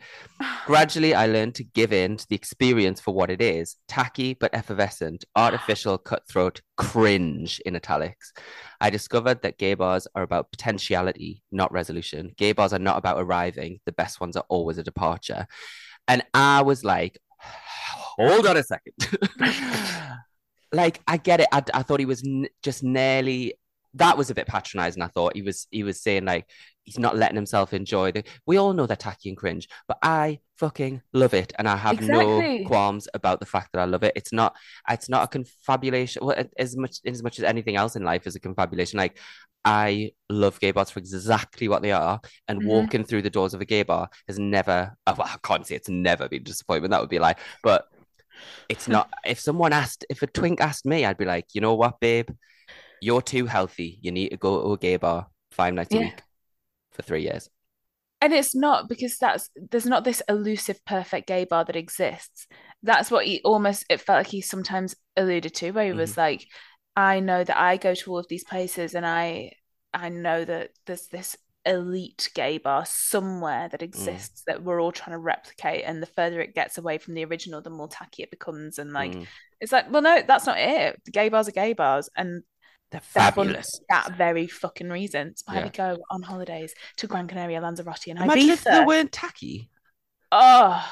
Gradually, I learned to give in to the experience for what it is tacky but effervescent, artificial, cutthroat, cringe in italics. I discovered that gay bars are about potentiality, not resolution. Gay bars are not about arriving, the best ones are always a departure. And I was like, hold on a second. like, I get it. I, I thought he was n- just nearly. That was a bit patronizing. I thought he was he was saying like he's not letting himself enjoy the. We all know they're tacky and cringe, but I fucking love it, and I have Exactly. no qualms about the fact that I love it. It's not it's not a confabulation. Well, as much as much as anything else in life is a confabulation. Like I love gay bars for exactly what they are, and Mhm. walking through the doors of a gay bar has never. oh, Well, I can't say it's never been a disappointment. That would be like, but it's not. if someone asked, if a twink asked me, I'd be like, you know what, babe, you're too healthy. You need to go to a gay bar five nights a week for three years. And it's not because that's there's not this elusive perfect gay bar that exists. That's what he almost it felt like he sometimes alluded to, where he was like, I know that I go to all of these places and I I know that there's this elite gay bar somewhere that exists that we're all trying to replicate. And the further it gets away from the original, the more tacky it becomes. And like Mm. it's like, well, no, that's not it. The gay bars are gay bars, and They're fabulous. for that very fucking reason. It's why Yeah. we go on holidays to Gran Canaria, Lanzarote, and Imagine if they weren't tacky. Oh,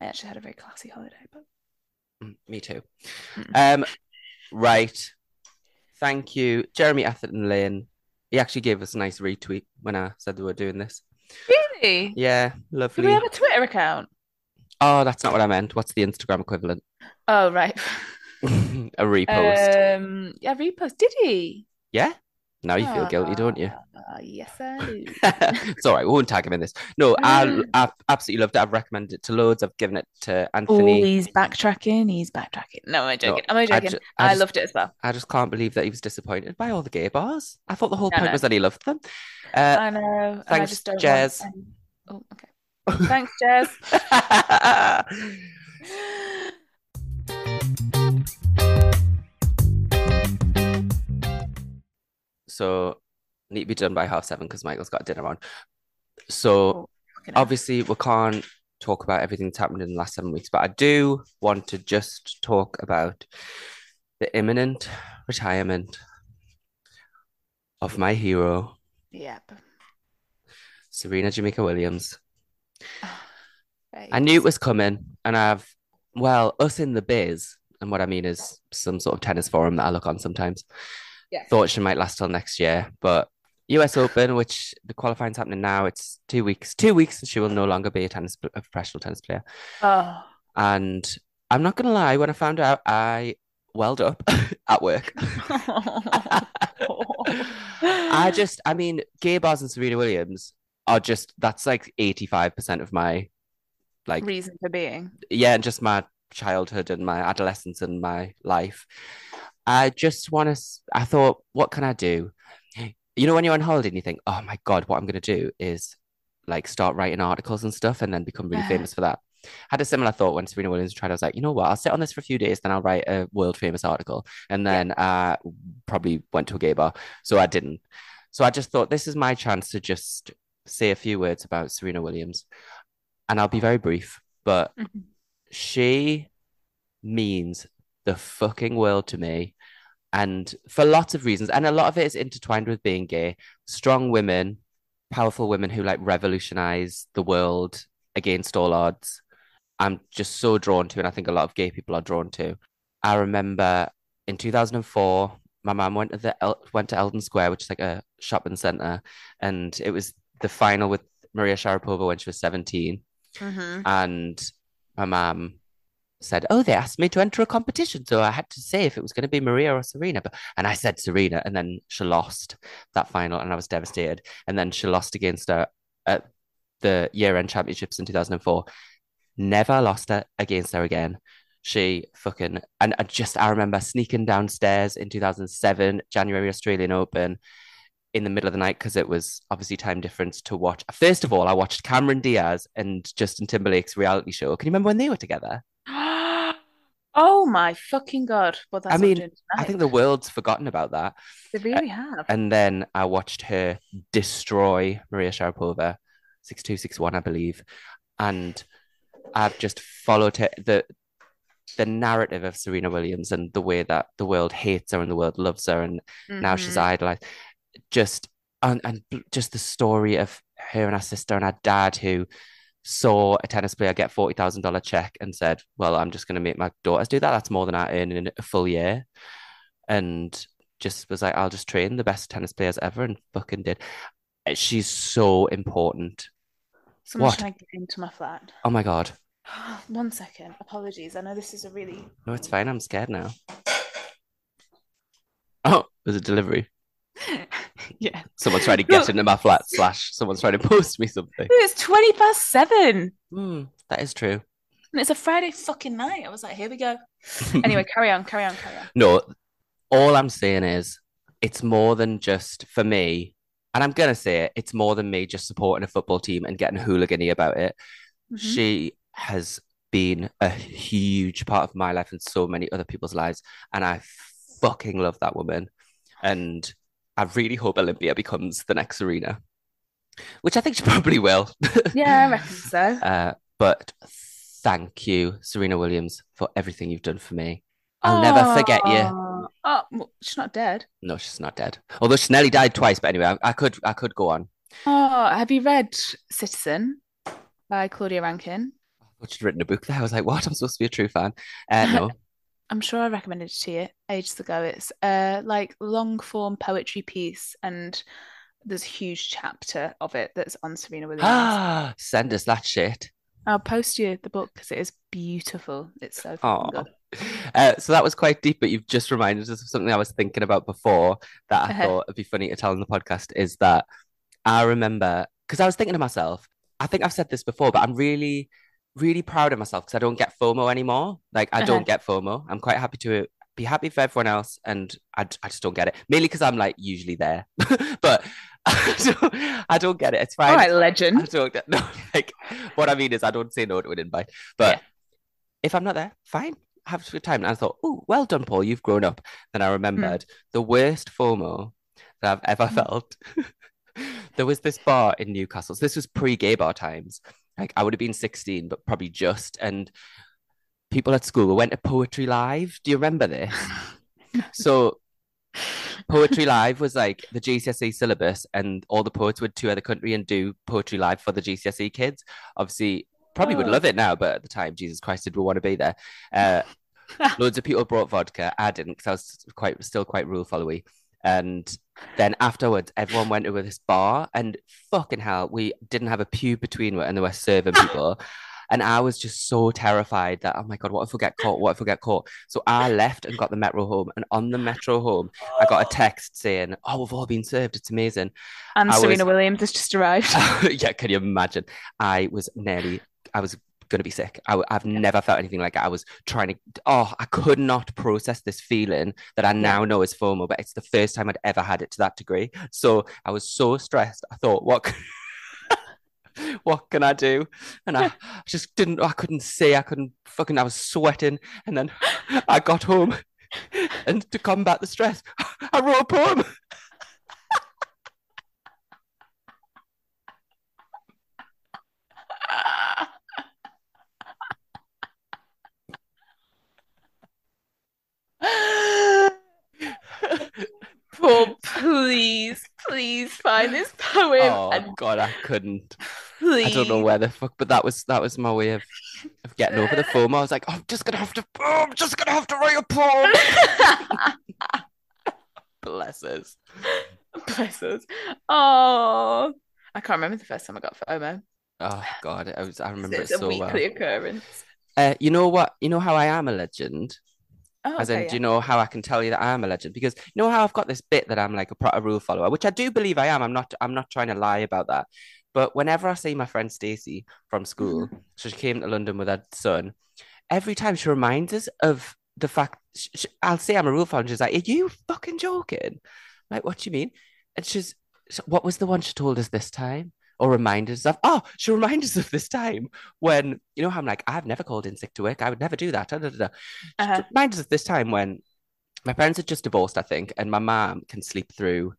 I actually had a very classy holiday, but Mm, Me too. Mm. Um, right. Thank you, Jeremy Atherton Lin. He actually gave us a nice retweet when I said we were doing this. really, Yeah, do lovely. we have a Twitter account? Oh, that's not what I meant. What's the Instagram equivalent? Oh, right. a repost. Um, yeah, repost. Did he? yeah. Now you feel guilty, don't you? Uh, yes, I do. it's all right. We won't tag him in this. No, I, I absolutely loved it. I've recommended it to loads. I've given it to Oh, Anthony. he's backtracking. He's backtracking. No, I'm joking. I'm I joking. ju- I, I just- loved it as well. I just can't believe that he was disappointed by all the gay bars. I thought the whole I point was that he loved them. Uh, I know. I thanks, just don't Jez. Want... Oh, okay. Thanks, Jez. so need to be done by half seven because Michael's got dinner on. So Oh, obviously we can't talk about everything that's happened in the last seven weeks, but I do want to just talk about the imminent retirement of my hero, Yep. Serena Jamaica Williams. I knew it was coming, and I've, well, us in the biz, and what I mean is some sort of tennis forum that I look on sometimes, Yeah. thought she might last till next year, but US Open, which the qualifying's happening now, it's two weeks, two weeks, and she will no longer be a tennis, a professional tennis player. Oh. And I'm not gonna lie, when I found out, I welled up at work. I just, I mean, gay bars and Serena Williams are just, that's like 85% of my, like, reason for being. yeah, and just my childhood and my adolescence and my life. I just want to, I thought, what can I do? You know, when you're on holiday and you think, oh my God, what I'm going to do is like start writing articles and stuff and then become really famous for that. had a similar thought when Serena Williams tried. I was like, you know what? I'll sit on this for a few days, then I'll write a world famous article. And then uh probably went to a gay bar. So I didn't. So I just thought this is my chance to just say a few words about Serena Williams. And I'll be very brief, but Mhm. she means the fucking world to me. And for lots of reasons. And a lot of it is intertwined with being gay. Strong women, powerful women who like revolutionize the world against all odds. I'm just so drawn to, and I think a lot of gay people are drawn to. I remember in 2004, my mum went to the El- went to Eldon Square, which is like a shopping center, and it was the final with Maria Sharapova when she was 17 Mhm. and my mum said, "Oh, they asked me to enter a competition, so I had to say if it was going to be Maria or Serena." But and I said Serena, and then she lost that final, and I was devastated. And then she lost against her at the year-end championships in 2004. Never lost her against her again. She fucking and I just I remember sneaking downstairs in 2007 January Australian Open in the middle of the night because it was obviously time difference to watch. First of all, I watched Cameron Diaz and Justin Timberlake's reality show. Can you remember when they were together? Oh my fucking god! Well, that's I mean, I think the world's forgotten about that. they really have. And then I watched her destroy Maria Sharapova, 6-2, 6-1, I believe. And I've just followed her the the narrative of Serena Williams and the way that the world hates her and the world loves her and now she's Mhm. idolized. Just and, and just the story of her and her sister and her dad who saw a tennis player get forty thousand dollar check and said, "Well, I'm just going to make my daughters do that. That's more than I earn in a full year," and just was like, "I'll just train the best tennis players ever," and fucking did. She's so important. Someone's What? trying to get into my flat. Oh my god. One second. Apologies. I know this is a really. No, it's fine. I'm scared now. Oh, there's a delivery. yeah. Someone's trying to get into my flat. Slash, someone's trying to post me something. It's 20 past seven. Hmm, that is true. And it's a Friday fucking night. I was like, here we go. Anyway, carry on, carry on, carry on. No, all I'm saying is it's more than just for me, and I'm gonna say it, it's more than me just supporting a football team and getting hooligan about it. Mhm. She has been a huge part of my life and so many other people's lives, and I fucking love that woman. And I really hope Olympia becomes the next Serena, which I think she probably will. Yeah, I reckon so. Uh, but thank you, Serena Williams, for everything you've done for me. I'll never forget you. Oh, well, she's not dead. No, she's not dead. Although she nearly died twice, but anyway, I, I could I could go on. Oh, have you read Citizen by Claudia Rankine? I thought she'd written a book there. I was like, what? I'm supposed to be a true fan. Uh, no. I'm sure I recommended it to you ages ago. It's a like long form poetry piece, and there's a huge chapter of it that's on Serena Williams. Ah, send us that shit. I'll post you the book because it is beautiful. It's so good. Uh, so that was quite deep, but you've just reminded us of something I was thinking about before that I Uh-huh. thought would be funny to tell in the podcast is that I remember because I was thinking to myself, I think I've said this before, but I'm really, really proud of myself because I don't get FOMO anymore. Like I Uh-huh. don't get FOMO. I'm quite happy to be happy for everyone else, and I, I just don't get it. Mainly because I'm like usually there, but I don't, I don't get it. It's fine. All right, I legend. don't get no. Like what I mean is, I don't say no to an invite, but Yeah. if I'm not there, fine. Have a good time. And I thought, oh, well done, Paul. You've grown up. Then I remembered the worst FOMO that I've ever Mm. felt. there was this bar in Newcastle. So this was pre-gay bar times. Like I would have been 16, but probably just. And people at school went to Poetry Live. Do you remember this? So Poetry Live was like the GCSE syllabus, and all the poets would tour the country and do Poetry Live for the GCSE kids. Obviously, probably would Oh. love it now, but at the time, Jesus Christ, did we want to be there? Uh, loads of people brought vodka. I didn't because I was quite still quite rule followy. And then afterwards, everyone went to this bar, and fucking hell, we didn't have a pew between us, and they were serving people. And I was just so terrified that, oh my God, what if we get caught? What if we get caught? So I left and got the metro home. And on the metro home, I got a oh. text saying, oh, we've all been served. It's amazing. And I was- Serena Williams has just arrived. yeah, can you imagine? I was nearly, I was going to be sick. I, have never felt anything like it. I was trying to, oh, I could not process this feeling that I now know is FOMO, but it's the first time I'd ever had it to that degree. So I was so stressed. I thought, what? What can I do? And I just didn't, I couldn't see, I couldn't fucking, I was sweating. And then I got home and to combat the stress, I wrote a poem. Paul, please, please find this poem Oh and God, I couldn't. please. I don't know where the fuck, but that was that was my way of, of getting over the FOMO. I was like, oh, I'm just gonna have to, oh, I'm just gonna have to write a poem. Bless us. Bless us. Oh, I can't remember the first time I got FOMO. Oh God, I was I remember It's it a so well. weekly occurrence. Uh, you know what? You know how I am a legend. Oh, As okay, in, yeah. do you know how I can tell you that I am a legend? Because you know how I've got this bit that I'm like a proper rule follower, which I do believe I am. I'm not. I'm not trying to lie about that. But whenever I see my friend Stacey from school, Mm-hmm. so she came to London with her son, every time she reminds us of the fact. sh sh I'll say I'm a rule follower, and she's like, "Are you fucking joking?" Like, what do you mean? And she's, so what was the one she told us this time? Or reminded us of? Oh, she reminds us of this time when you know how I'm like, I've never called in sick to work. I would never do that. Da, da, da. Uh-huh. reminded us of this time when my parents had just divorced, I think, and my mom can sleep through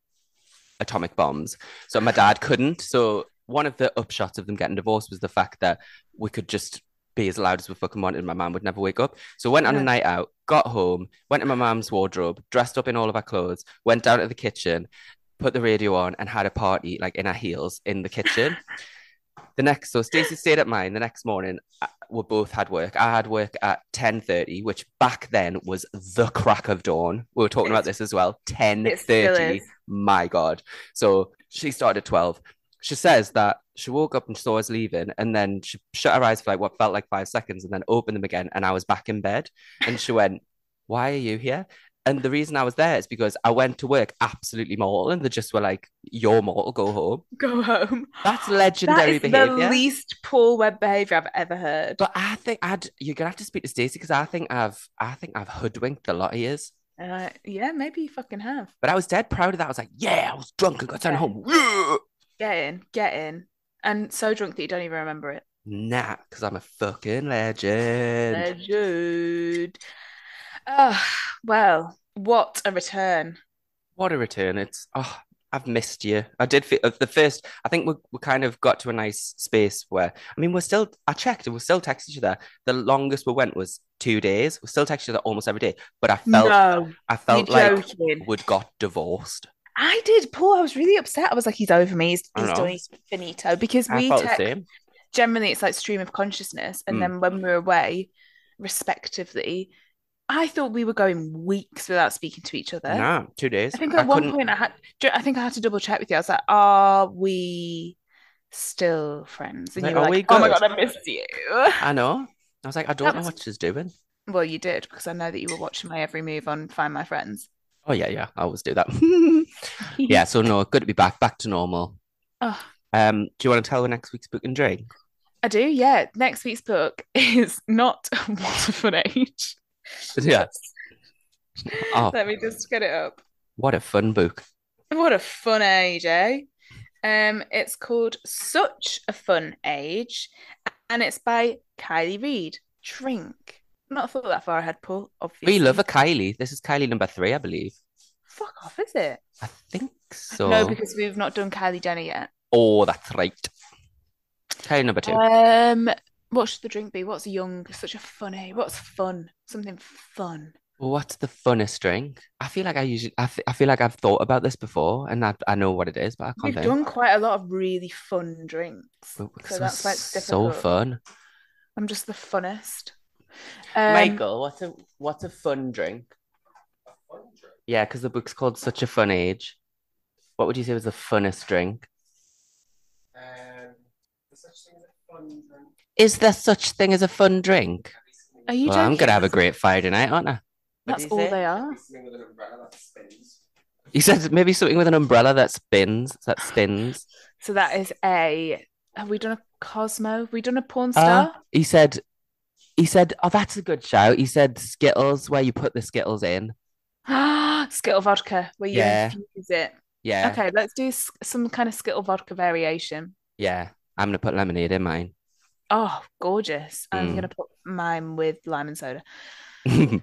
atomic bombs. So my dad couldn't. So one of the upshots of them getting divorced was the fact that we could just be as loud as we fucking wanted and my mom would never wake up. So went on a night out, got home, went to my mom's wardrobe, dressed up in all of our clothes, went down to the kitchen, put the radio on and had a party like in our heels in the kitchen. the next so Stacey stayed at mine the next morning. Uh, we both had work. I had work at 10:30 which back then was the crack of dawn. We were talking about this as well. 10:30 my god. So she started at 12 she says that she woke up and saw us leaving and then she shut her eyes for like what felt like five seconds and then opened them again and I was back in bed. And she went why are you here and the reason I was there is because I went to work absolutely mortal and they just were like you're mortal go home Go home. that's That legendary is the behavior least Paul Webb behavior I've ever heard. but I think I'd you're gonna have to speak to Stacey because I think I've I think I've hoodwinked a lot of years. Uh, yeah, maybe you fucking have. But I was dead proud of that. I was like, yeah, I was drunk and got sent home. Get in, get in. And so drunk that you don't even remember it. Nah, because I'm a fucking legend. Legend. Oh, well, what a return. What a return! It's oh, I've missed you. I did feel the first. I think we we kind of got to a nice space where I mean we're still. I checked. and We're still texting each other. The longest we went was two days. We still text each other almost every day. But I felt no, I felt like we'd got divorced. I did, Paul. I was really upset. I was like, he's over me. He's, he's done his finito because we felt the text same. generally it's like stream of consciousness, and Mm. then when we're away, respectively, I thought we were going weeks without speaking to each other. Nah, two days. I think I at one couldn't- point I had, I think I had to double check with you. I was like, "Are we still friends?" And Like, you were like, "Oh my god, I missed you." I know. I was like, I don't That know was- what she's doing. Well, you did because I know that you were watching my every move on Find My Friends. Oh yeah, yeah. I always do that. yeah. So no, good to be back. Back to normal. Oh, Um, do you want to tell the next week's book and drink? I do. Yeah. Next week's book is not Fun Age. Yeah. Oh, Let me just get it up. what a fun book. What a fun age, eh? Um, it's called Such a Fun Age, and it's by Kylie Reid. Drink. Not thought that far ahead, Paul. Obviously. We love a Kylie. This is Kylie number three, I believe. Fuck off, is it? I think so. No, because we've not done Kylie Jenner yet. Oh, that's right. Kylie number two. Um, what should the drink be? What's young? Such a funny. What's fun? Something fun. What's the funnest drink? I feel like I usually, I feel like I've thought about this before, and I, I know what it is, but I can't We've think. done quite a lot of really fun drinks, But- so that's like so fun. I'm just the funnest. Um, Michael, what's a what's a fun drink? Yeah, because the book's called Such a Fun Age. What would you say was the funnest drink? Um, there's such thing as a fun drink. Is there such thing as a fun drink? Are you Well, I'm gonna have a great Friday night, aren't I? That's all say? they are. Something with an umbrella that spins. You said maybe something with an umbrella that spins, that spins. So that is a. Have we done a Cosmo? Have we done a porn Uh, star? he said, he said, oh, that's a good shout. He said Skittles, where you put the Skittles in. Ah, Skittle vodka, where you Yeah. infuse it. Yeah, Okay, let's do some kind of Skittle vodka variation. yeah. I'm gonna put lemonade in mine. Oh, gorgeous. I'm Mm. gonna put mine with lime and soda.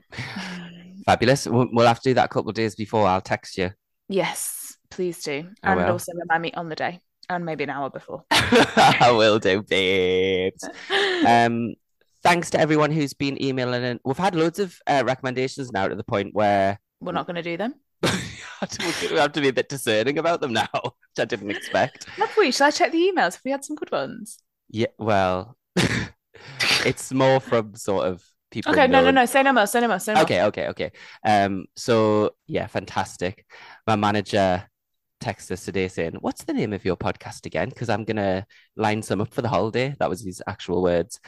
Fabulous. We'll, we'll have to do that a couple of days before. I'll text you. Yes, please do. I And will. also remind me on the day and maybe an hour before. I will do, babes. Um, thanks to everyone who's been emailing in. We've had loads of uh, recommendations now to the point where We're not going to do them. we have to be a bit discerning about them now, which I didn't expect. Have we? Shall I check the emails? Have we had some good ones? Yeah, well, it's more from sort of people. Okay, no, no, known- no. Say no more. Say no more. Say no more. Okay, okay, okay. Um, so yeah, fantastic. My manager texted us today saying, "What's the name of your podcast again?" Because I'm gonna line some up for the holiday. That was his actual words.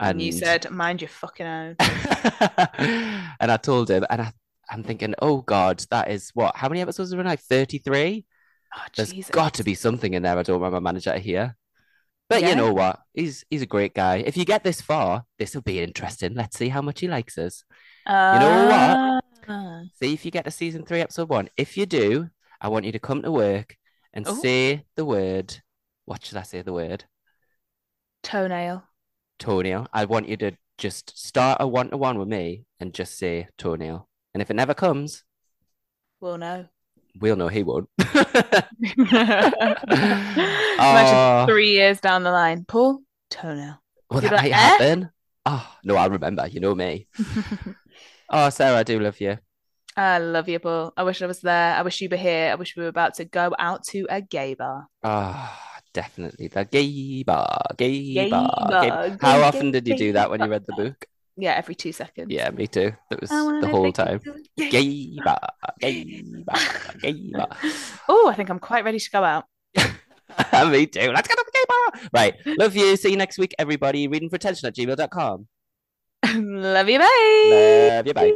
And you said, mind your fucking own. and I told him, and I, I'm thinking, oh God, that is what? How many episodes are we? Like 33? Oh, There's Jesus. got to be something in there. I don't want my manager to hear. But Yeah. you know what? He's he's a great guy. If you get this far, this will be interesting. Let's see how much he likes us. You know Ah. See if you get to season three, episode one. If you do, I want you to come to work and Oh. say the word. What should I say? The word Toenail. toenail. I want you to just start a one to one with me and just say toenail. And if it never comes, We'll know. We'll know he won't. Imagine Oh. three years down the line. Paul, toenail. Well, You'd that be might "Eh?" happen. Oh, no, I'll remember. You know me. Oh, Sarah, I do love you. I love you, Paul. I wish I was there. I wish you were here. I wish we were about to go out to a gay bar. Oh, definitely. The gay bar, gay, Gay bar, gay- How gay, often did you do that when you read the book? Yeah, every two seconds. Yeah, me too. That was the whole time. to a gay- Gay bar, gay bar, gay bar. Oh, I think I'm quite ready to go out. Me too. Let's go to the gay bar. Right. Love you. See you next week, everybody. Reading for attention at gmail.com. love you. Bye. Love you. Bye.